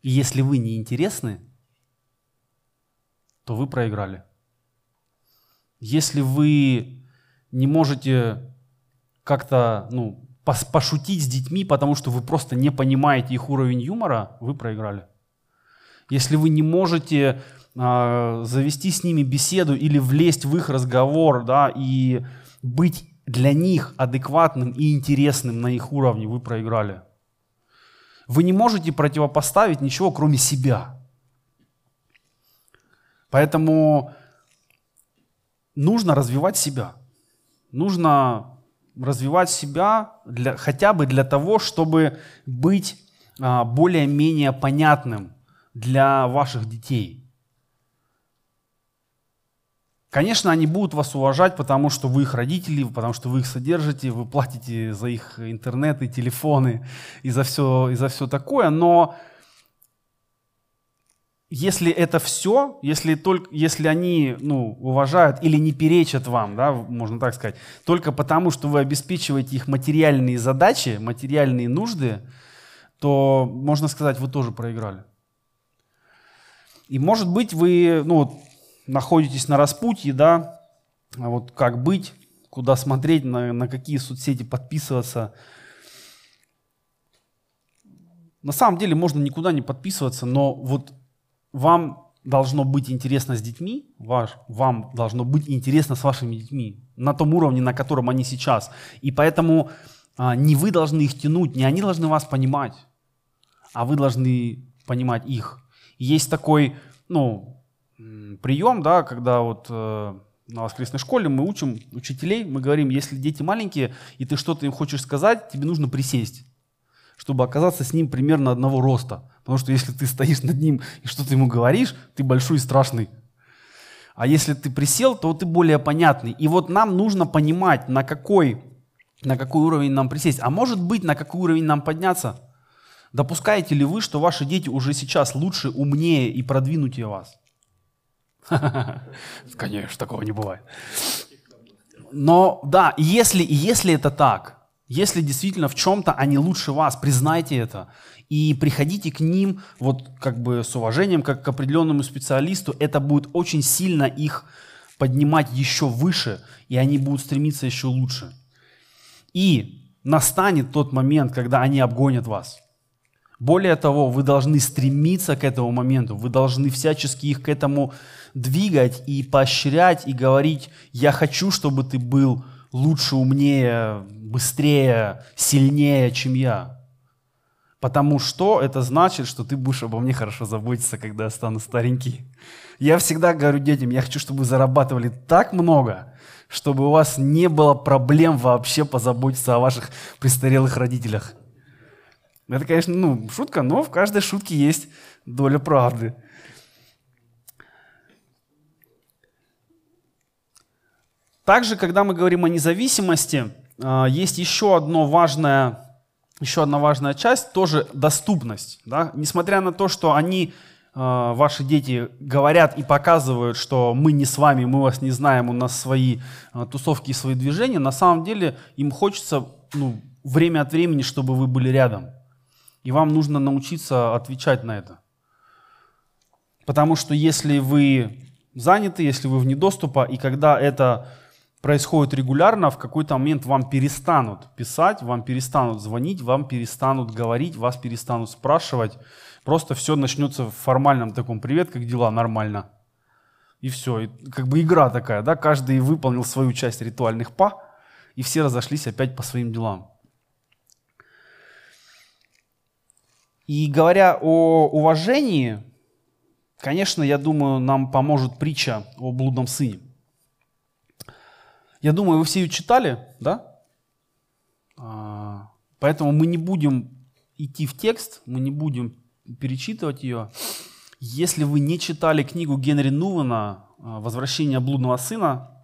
И если вы не интересны, то вы проиграли. Если вы не можете как-то ну, пошутить с детьми, потому что вы просто не понимаете их уровень юмора, вы проиграли. Если вы не можете э, завести с ними беседу или влезть в их разговор, да, и быть для них адекватным и интересным на их уровне, вы проиграли. Вы не можете противопоставить ничего, кроме себя. Поэтому нужно развивать себя нужно развивать себя для, хотя бы для того, чтобы быть а, более-менее понятным для ваших детей. Конечно, они будут вас уважать, потому что вы их родители, потому что вы их содержите, вы платите за их интернет и телефоны и за все, и за все такое, но если это все, если, только, если они ну, уважают или не перечат вам, да, можно так сказать, только потому, что вы обеспечиваете их материальные задачи, материальные нужды, то, можно сказать, вы тоже проиграли. И, может быть, вы ну, находитесь на распутье, да, а вот как быть, куда смотреть, на, на какие соцсети подписываться. На самом деле можно никуда не подписываться, но вот вам должно быть интересно с детьми, ваш, вам должно быть интересно с вашими детьми на том уровне, на котором они сейчас. И поэтому а, не вы должны их тянуть, не они должны вас понимать, а вы должны понимать их. есть такой ну, прием, да, когда вот э, на воскресной школе мы учим учителей, мы говорим, если дети маленькие, и ты что-то им хочешь сказать, тебе нужно присесть, чтобы оказаться с ним примерно одного роста. Потому что если ты стоишь над ним и что-то ему говоришь, ты большой и страшный. А если ты присел, то ты более понятный. И вот нам нужно понимать, на какой, на какой уровень нам присесть. А может быть, на какой уровень нам подняться? Допускаете ли вы, что ваши дети уже сейчас лучше, умнее и продвинутее вас? [laughs] Конечно, такого не бывает. Но да, если, если это так, если действительно в чем-то они лучше вас, признайте это и приходите к ним вот как бы с уважением, как к определенному специалисту, это будет очень сильно их поднимать еще выше, и они будут стремиться еще лучше. И настанет тот момент, когда они обгонят вас. Более того, вы должны стремиться к этому моменту, вы должны всячески их к этому двигать и поощрять, и говорить, я хочу, чтобы ты был лучше, умнее, быстрее, сильнее, чем я. Потому что это значит, что ты будешь обо мне хорошо заботиться, когда я стану старенький. Я всегда говорю детям, я хочу, чтобы вы зарабатывали так много, чтобы у вас не было проблем вообще позаботиться о ваших престарелых родителях. Это, конечно, ну, шутка, но в каждой шутке есть доля правды. Также, когда мы говорим о независимости, есть еще одно важное еще одна важная часть, тоже доступность. Да? Несмотря на то, что они, э, ваши дети, говорят и показывают, что мы не с вами, мы вас не знаем, у нас свои э, тусовки и свои движения, на самом деле им хочется ну, время от времени, чтобы вы были рядом. И вам нужно научиться отвечать на это. Потому что если вы заняты, если вы вне доступа, и когда это происходит регулярно, в какой-то момент вам перестанут писать, вам перестанут звонить, вам перестанут говорить, вас перестанут спрашивать. Просто все начнется в формальном таком «Привет, как дела? Нормально». И все. И как бы игра такая, да, каждый выполнил свою часть ритуальных па, и все разошлись опять по своим делам. И говоря о уважении, конечно, я думаю, нам поможет притча о блудном сыне. Я думаю, вы все ее читали, да? А, поэтому мы не будем идти в текст, мы не будем перечитывать ее. Если вы не читали книгу Генри Нувана «Возвращение блудного сына»,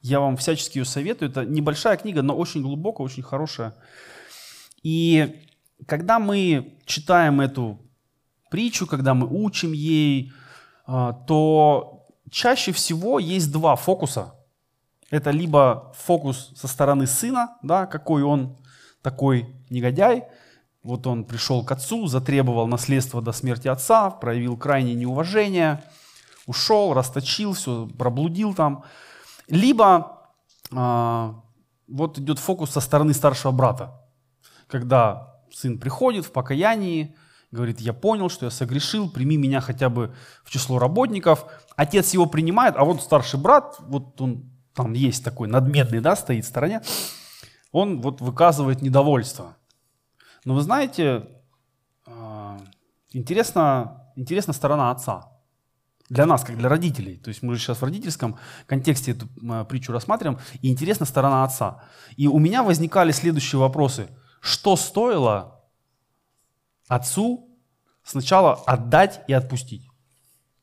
я вам всячески ее советую. Это небольшая книга, но очень глубокая, очень хорошая. И когда мы читаем эту притчу, когда мы учим ей, а, то чаще всего есть два фокуса – это либо фокус со стороны сына, да, какой он такой негодяй, вот он пришел к отцу, затребовал наследство до смерти отца, проявил крайнее неуважение, ушел, расточил, все, проблудил там. Либо э, вот идет фокус со стороны старшего брата, когда сын приходит в покаянии, говорит, я понял, что я согрешил, прими меня хотя бы в число работников. Отец его принимает, а вот старший брат, вот он там есть такой надменный, да, стоит в стороне, он вот выказывает недовольство. Но вы знаете, а, интересна, интересна сторона отца. Для нас, как для родителей. То есть мы сейчас в родительском контексте эту а, притчу рассматриваем. И интересна сторона отца. И у меня возникали следующие вопросы. Что стоило отцу сначала отдать и отпустить?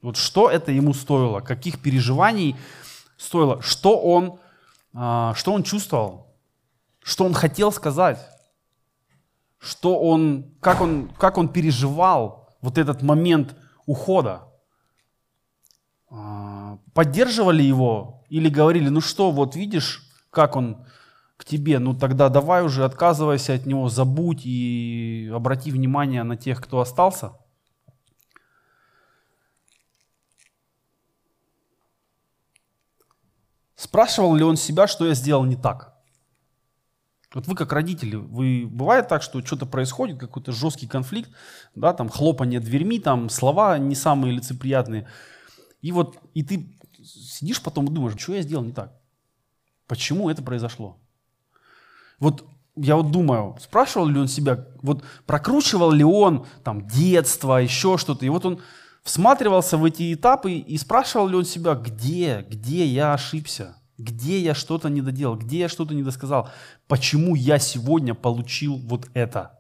Вот что это ему стоило? Каких переживаний стоило, что он, а, что он чувствовал, что он хотел сказать, что он, как, он, как он переживал вот этот момент ухода. А, поддерживали его или говорили, ну что, вот видишь, как он к тебе, ну тогда давай уже отказывайся от него, забудь и обрати внимание на тех, кто остался – Спрашивал ли он себя, что я сделал не так? Вот вы как родители, вы бывает так, что что-то происходит, какой-то жесткий конфликт, да, там хлопание дверьми, там слова не самые лицеприятные. И вот, и ты сидишь потом и думаешь, что я сделал не так? Почему это произошло? Вот я вот думаю, спрашивал ли он себя, вот прокручивал ли он там детство, еще что-то, и вот он всматривался в эти этапы и спрашивал ли он себя, где, где я ошибся, где я что-то не доделал, где я что-то не досказал, почему я сегодня получил вот это.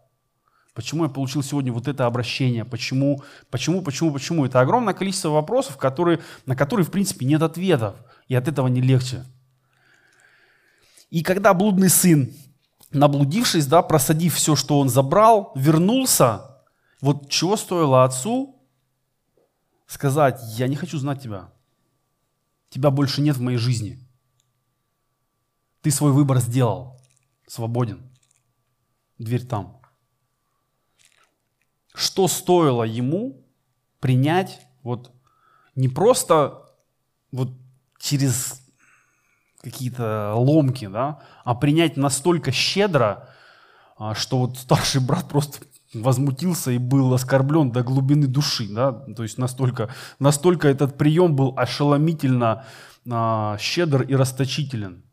Почему я получил сегодня вот это обращение? Почему, почему, почему, почему? Это огромное количество вопросов, которые, на которые, в принципе, нет ответов. И от этого не легче. И когда блудный сын, наблудившись, да, просадив все, что он забрал, вернулся, вот чего стоило отцу сказать, я не хочу знать тебя. Тебя больше нет в моей жизни. Ты свой выбор сделал. Свободен. Дверь там. Что стоило ему принять вот не просто вот через какие-то ломки, да, а принять настолько щедро, а, что вот старший брат просто возмутился и был оскорблен до глубины души. Да? То есть настолько, настолько этот прием был ошеломительно а, щедр и расточителен.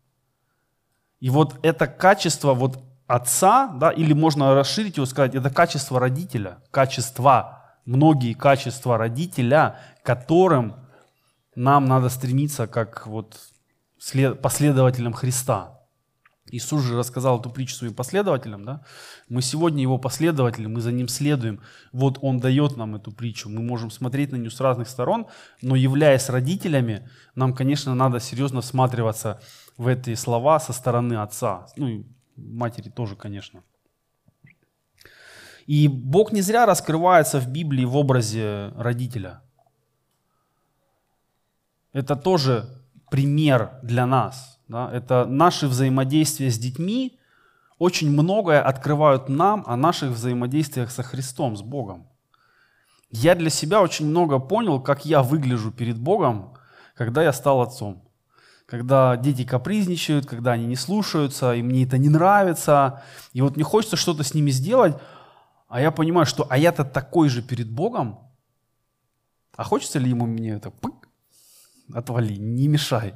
И вот это качество вот отца, да, или можно расширить его, сказать, это качество родителя, качество, многие качества родителя, которым нам надо стремиться как вот последователям Христа. Иисус же рассказал эту притчу своим последователям, да? Мы сегодня его последователи, мы за ним следуем. Вот он дает нам эту притчу. Мы можем смотреть на нее с разных сторон, но являясь родителями, нам, конечно, надо серьезно всматриваться в эти слова со стороны отца. Ну и матери тоже, конечно. И Бог не зря раскрывается в Библии в образе родителя. Это тоже пример для нас. Да? Это наши взаимодействия с детьми очень многое открывают нам о наших взаимодействиях со Христом, с Богом. Я для себя очень много понял, как я выгляжу перед Богом, когда я стал отцом. Когда дети капризничают, когда они не слушаются, и мне это не нравится. И вот мне хочется что-то с ними сделать, а я понимаю, что а я-то такой же перед Богом. А хочется ли ему мне это? Пык, отвали, не мешай,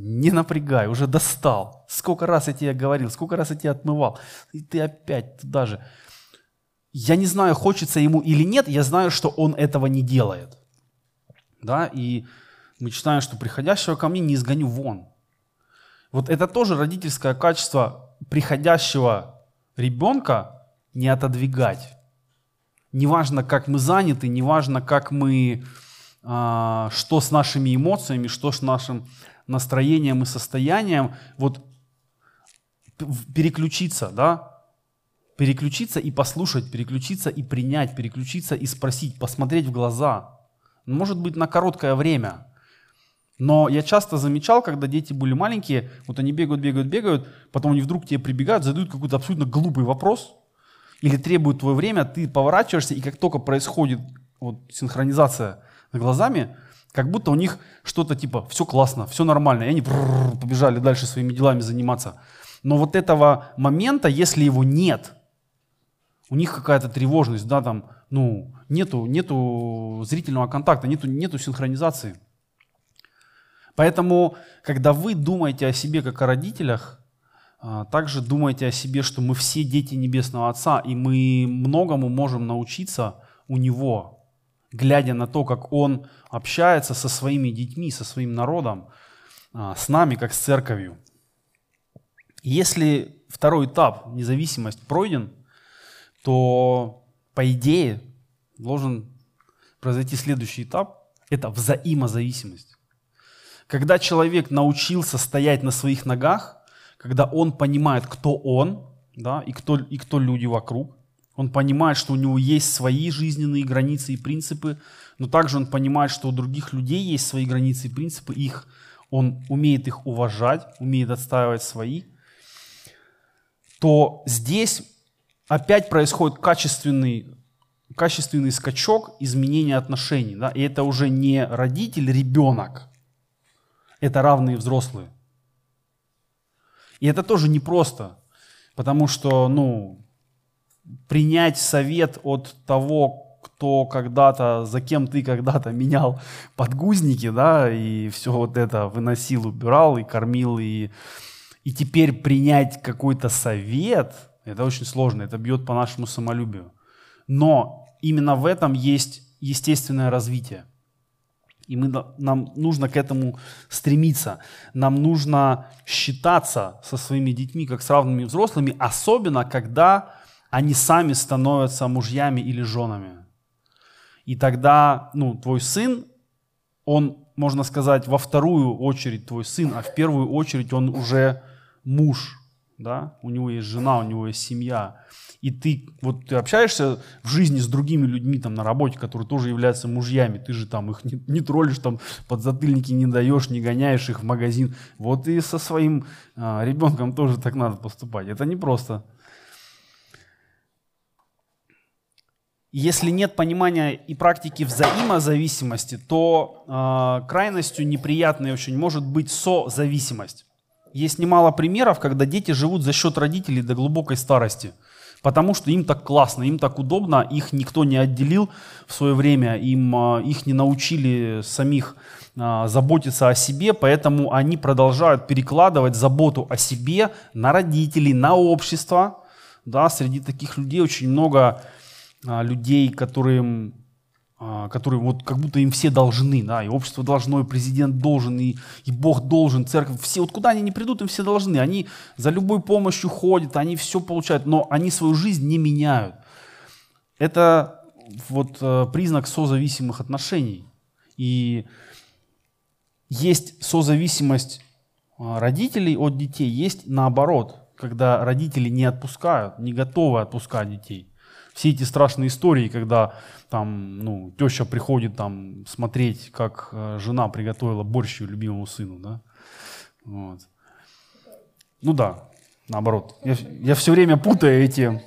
не напрягай, уже достал. Сколько раз я тебе говорил, сколько раз я тебе отмывал. И ты опять туда же. Я не знаю, хочется ему или нет, я знаю, что он этого не делает. Да, и мы читаем, что приходящего ко мне не изгоню вон. Вот это тоже родительское качество приходящего ребенка не отодвигать. Неважно, как мы заняты, неважно, как мы, а, что с нашими эмоциями, что с нашим настроением и состоянием, вот переключиться, да, переключиться и послушать, переключиться и принять, переключиться и спросить, посмотреть в глаза. Может быть, на короткое время. Но я часто замечал, когда дети были маленькие, вот они бегают, бегают, бегают, потом они вдруг к тебе прибегают, задают какой-то абсолютно глупый вопрос или требуют твое время, ты поворачиваешься, и как только происходит вот, синхронизация с глазами, как будто у них что-то типа все классно, все нормально, и они побежали дальше своими делами заниматься. Но вот этого момента, если его нет, у них какая-то тревожность, да, там, ну, нету, нету зрительного контакта, нету, нету синхронизации. Поэтому, когда вы думаете о себе как о родителях, а, также думайте о себе, что мы все дети Небесного Отца, и мы многому можем научиться у Него, глядя на то, как Он общается со своими детьми, со своим народом, а, с нами, как с церковью. Если второй этап, независимость, пройден, то, по идее, должен произойти следующий этап – это взаимозависимость. Когда человек научился стоять на своих ногах, когда он понимает, кто он, да, и кто, и кто люди вокруг, он понимает, что у него есть свои жизненные границы и принципы, но также он понимает, что у других людей есть свои границы и принципы, их, он умеет их уважать, умеет отстаивать свои, то здесь опять происходит качественный, качественный скачок изменения отношений. Да? И это уже не родитель, ребенок, это равные взрослые. И это тоже непросто, потому что, ну, принять совет от того, кто когда-то, за кем ты когда-то менял подгузники, да, и все вот это выносил, убирал и кормил, и, и теперь принять какой-то совет, это очень сложно, это бьет по нашему самолюбию. Но именно в этом есть естественное развитие. И мы, нам нужно к этому стремиться. Нам нужно считаться со своими детьми как с равными взрослыми, особенно когда они сами становятся мужьями или женами. И тогда ну, твой сын, он, можно сказать, во вторую очередь твой сын, а в первую очередь он уже муж. Да? У него есть жена, у него есть семья и ты вот ты общаешься в жизни с другими людьми там на работе, которые тоже являются мужьями, ты же там их не, не троллишь, там подзатыльники не даешь, не гоняешь их в магазин. Вот и со своим а, ребенком тоже так надо поступать. Это непросто. Если нет понимания и практики взаимозависимости, то э, крайностью неприятной очень может быть созависимость. Есть немало примеров, когда дети живут за счет родителей до глубокой старости – Потому что им так классно, им так удобно, их никто не отделил в свое время, им, а, их не научили самих а, заботиться о себе, поэтому они продолжают перекладывать заботу о себе на родителей, на общество. Да, среди таких людей очень много а, людей, которым а, которые вот как будто им все должны, да, и общество должно, и президент должен, и, и Бог должен, церковь, все, вот куда они не придут, им все должны, они за любой помощью ходят, они все получают, но они свою жизнь не меняют. Это вот э, признак созависимых отношений. И есть созависимость э, родителей от детей, есть наоборот, когда родители не отпускают, не готовы отпускать детей. Все эти страшные истории, когда там, ну, теща приходит там смотреть, как э, жена приготовила борщ ее любимому сыну, да. Вот. Ну да, наоборот. Я, я все время путаю эти,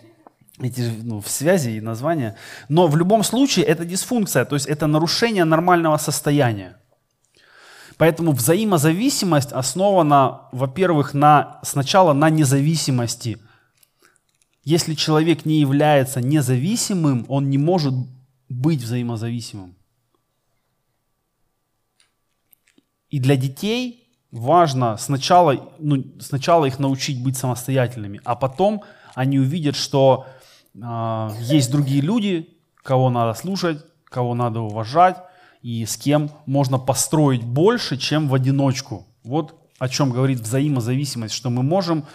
эти ну, связи и названия. Но в любом случае это дисфункция, то есть это нарушение нормального состояния. Поэтому взаимозависимость основана, во-первых, на, сначала на независимости. Если человек не является независимым, он не может быть взаимозависимым. И для детей важно сначала, ну, сначала их научить быть самостоятельными, а потом они увидят, что э, есть другие люди, кого надо слушать, кого надо уважать, и с кем можно построить больше, чем в одиночку. Вот о чем говорит взаимозависимость, что мы можем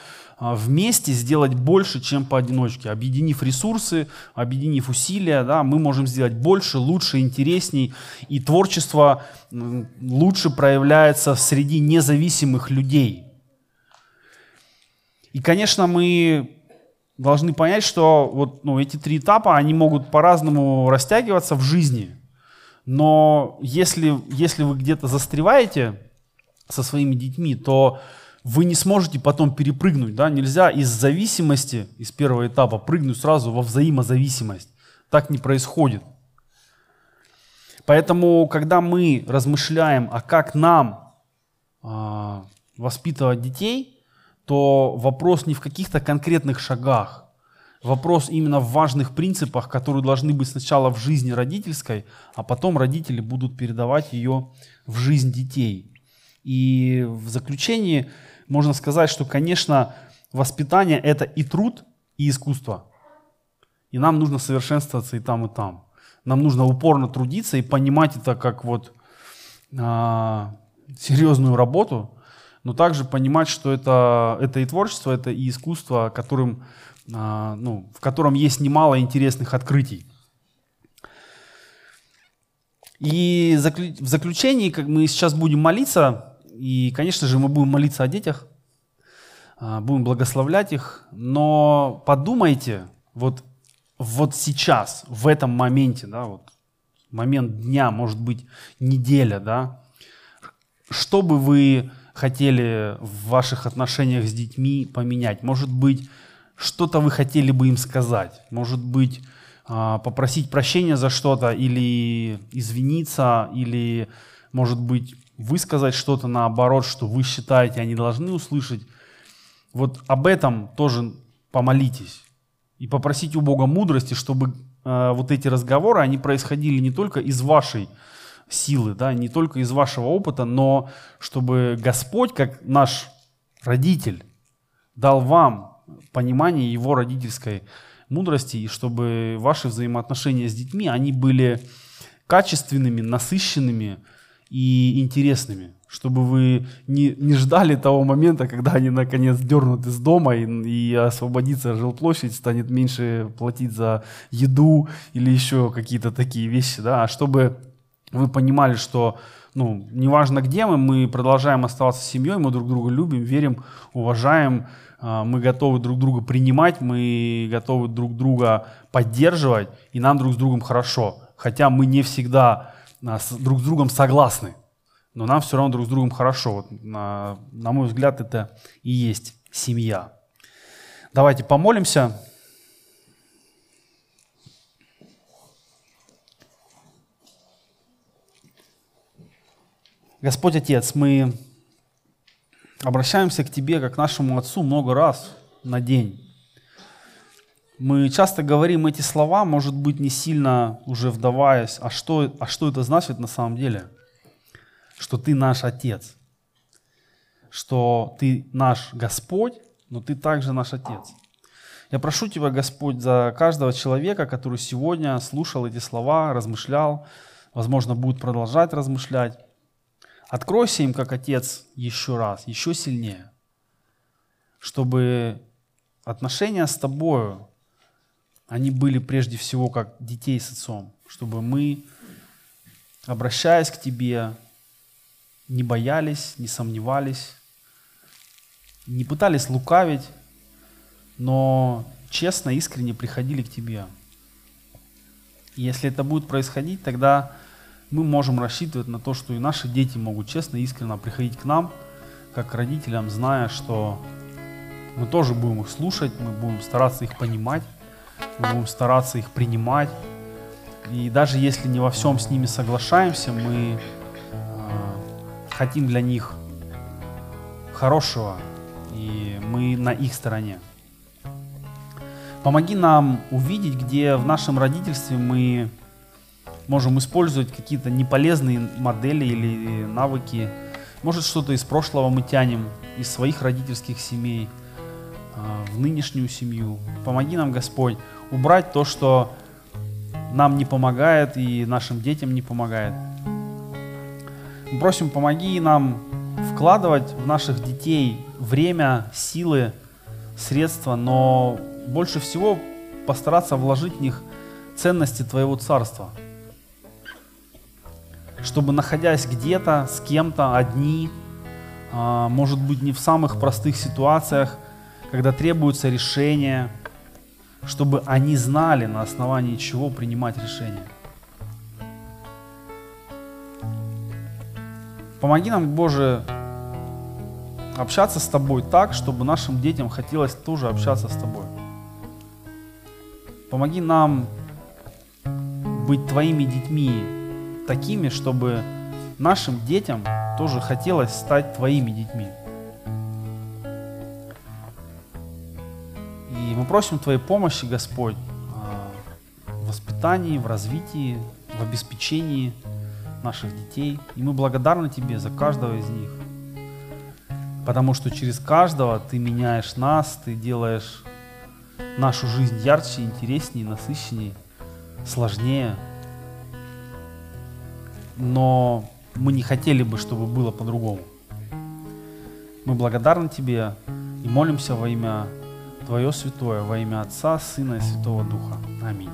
вместе сделать больше, чем поодиночке. Объединив ресурсы, объединив усилия, да, мы можем сделать больше, лучше, интересней. И творчество лучше проявляется среди независимых людей. И, конечно, мы должны понять, что вот, ну, эти три этапа, они могут по-разному растягиваться в жизни. Но если, если вы где-то застреваете со своими детьми, то вы не сможете потом перепрыгнуть. Да? Нельзя из зависимости, из первого этапа, прыгнуть сразу во взаимозависимость. Так не происходит. Поэтому, когда мы размышляем, а как нам э, воспитывать детей, то вопрос не в каких-то конкретных шагах. Вопрос именно в важных принципах, которые должны быть сначала в жизни родительской, а потом родители будут передавать ее в жизнь детей. И в заключении можно сказать, что, конечно, воспитание – это и труд, и искусство. И нам нужно совершенствоваться и там, и там. Нам нужно упорно трудиться и понимать это как вот а, серьезную работу, но также понимать, что это, это и творчество, это и искусство, которым а, ну, в котором есть немало интересных открытий. И в заключении, как мы сейчас будем молиться, и, конечно же, мы будем молиться о детях, а, будем благословлять их, но подумайте, вот, вот сейчас, в этом моменте, да, вот, момент дня, может быть, неделя, да, что бы вы хотели в ваших отношениях с детьми поменять? Может быть, что-то вы хотели бы им сказать. Может быть, а, попросить прощения за что-то или извиниться, или, может быть, высказать что-то наоборот, что вы считаете, они должны услышать. Вот об этом тоже помолитесь. И попросите у Бога мудрости, чтобы э, вот эти разговоры, они происходили не только из вашей силы, да, не только из вашего опыта, но чтобы Господь, как наш родитель, дал вам понимание его родительской мудрости, и чтобы ваши взаимоотношения с детьми, они были качественными, насыщенными и интересными, чтобы вы не, не ждали того момента, когда они наконец дернут из дома и, и освободится жилплощадь, станет меньше платить за еду или еще какие-то такие вещи, да, а чтобы вы понимали, что ну, неважно где мы, мы продолжаем оставаться семьей, мы друг друга любим, верим, уважаем, а, мы готовы друг друга принимать, мы готовы друг друга поддерживать, и нам друг с другом хорошо. Хотя мы не всегда а, друг с другом согласны, но нам все равно друг с другом хорошо. Вот, на, на мой взгляд, это и есть семья. Давайте помолимся. Господь Отец, мы обращаемся к Тебе, как к нашему Отцу, много раз на день. Мы часто говорим эти слова, может быть, не сильно уже вдаваясь, а что, а что это значит на самом деле? Что Ты наш Отец, что Ты наш Господь, но Ты также наш Отец. Я прошу Тебя, Господь, за каждого человека, который сегодня слушал эти слова, размышлял, возможно, будет продолжать размышлять, Откройся им как Отец еще раз, еще сильнее, чтобы отношения с Тобою, они были прежде всего как детей с Отцом, чтобы мы, обращаясь к Тебе, не боялись, не сомневались, не пытались лукавить, но честно, искренне приходили к Тебе. Если это будет происходить, тогда мы можем рассчитывать на то, что и наши дети могут честно искренне приходить к нам, как к родителям, зная, что мы тоже будем их слушать, мы будем стараться их понимать, мы будем стараться их принимать. И даже если не во всем с ними соглашаемся, мы э, хотим для них хорошего, и мы на их стороне. Помоги нам увидеть, где в нашем родительстве мы можем использовать какие-то неполезные модели или навыки. Может, что-то из прошлого мы тянем, из своих родительских семей, в нынешнюю семью. Помоги нам, Господь, убрать то, что нам не помогает и нашим детям не помогает. Просим, помоги нам вкладывать в наших детей время, силы, средства, но больше всего постараться вложить в них ценности Твоего Царства. Чтобы, находясь где-то, с кем-то, одни, а, может быть, не в самых простых ситуациях, когда требуется решение, чтобы они знали, на основании чего принимать решение. Помоги нам, Боже, общаться с Тобой так, чтобы нашим детям хотелось тоже общаться с Тобой. Помоги нам быть Твоими детьми такими, чтобы нашим детям тоже хотелось стать Твоими детьми. Просим Твоей помощи, Господь, в воспитании, в развитии, в обеспечении наших детей. И мы благодарны Тебе за каждого из них. Потому что через каждого Ты меняешь нас, Ты делаешь нашу жизнь ярче, интереснее, насыщеннее, сложнее. Но мы не хотели бы, чтобы было по-другому. Мы благодарны Тебе и молимся во имя Твое Святое, во имя Отца, Сына и Святого Духа. Аминь.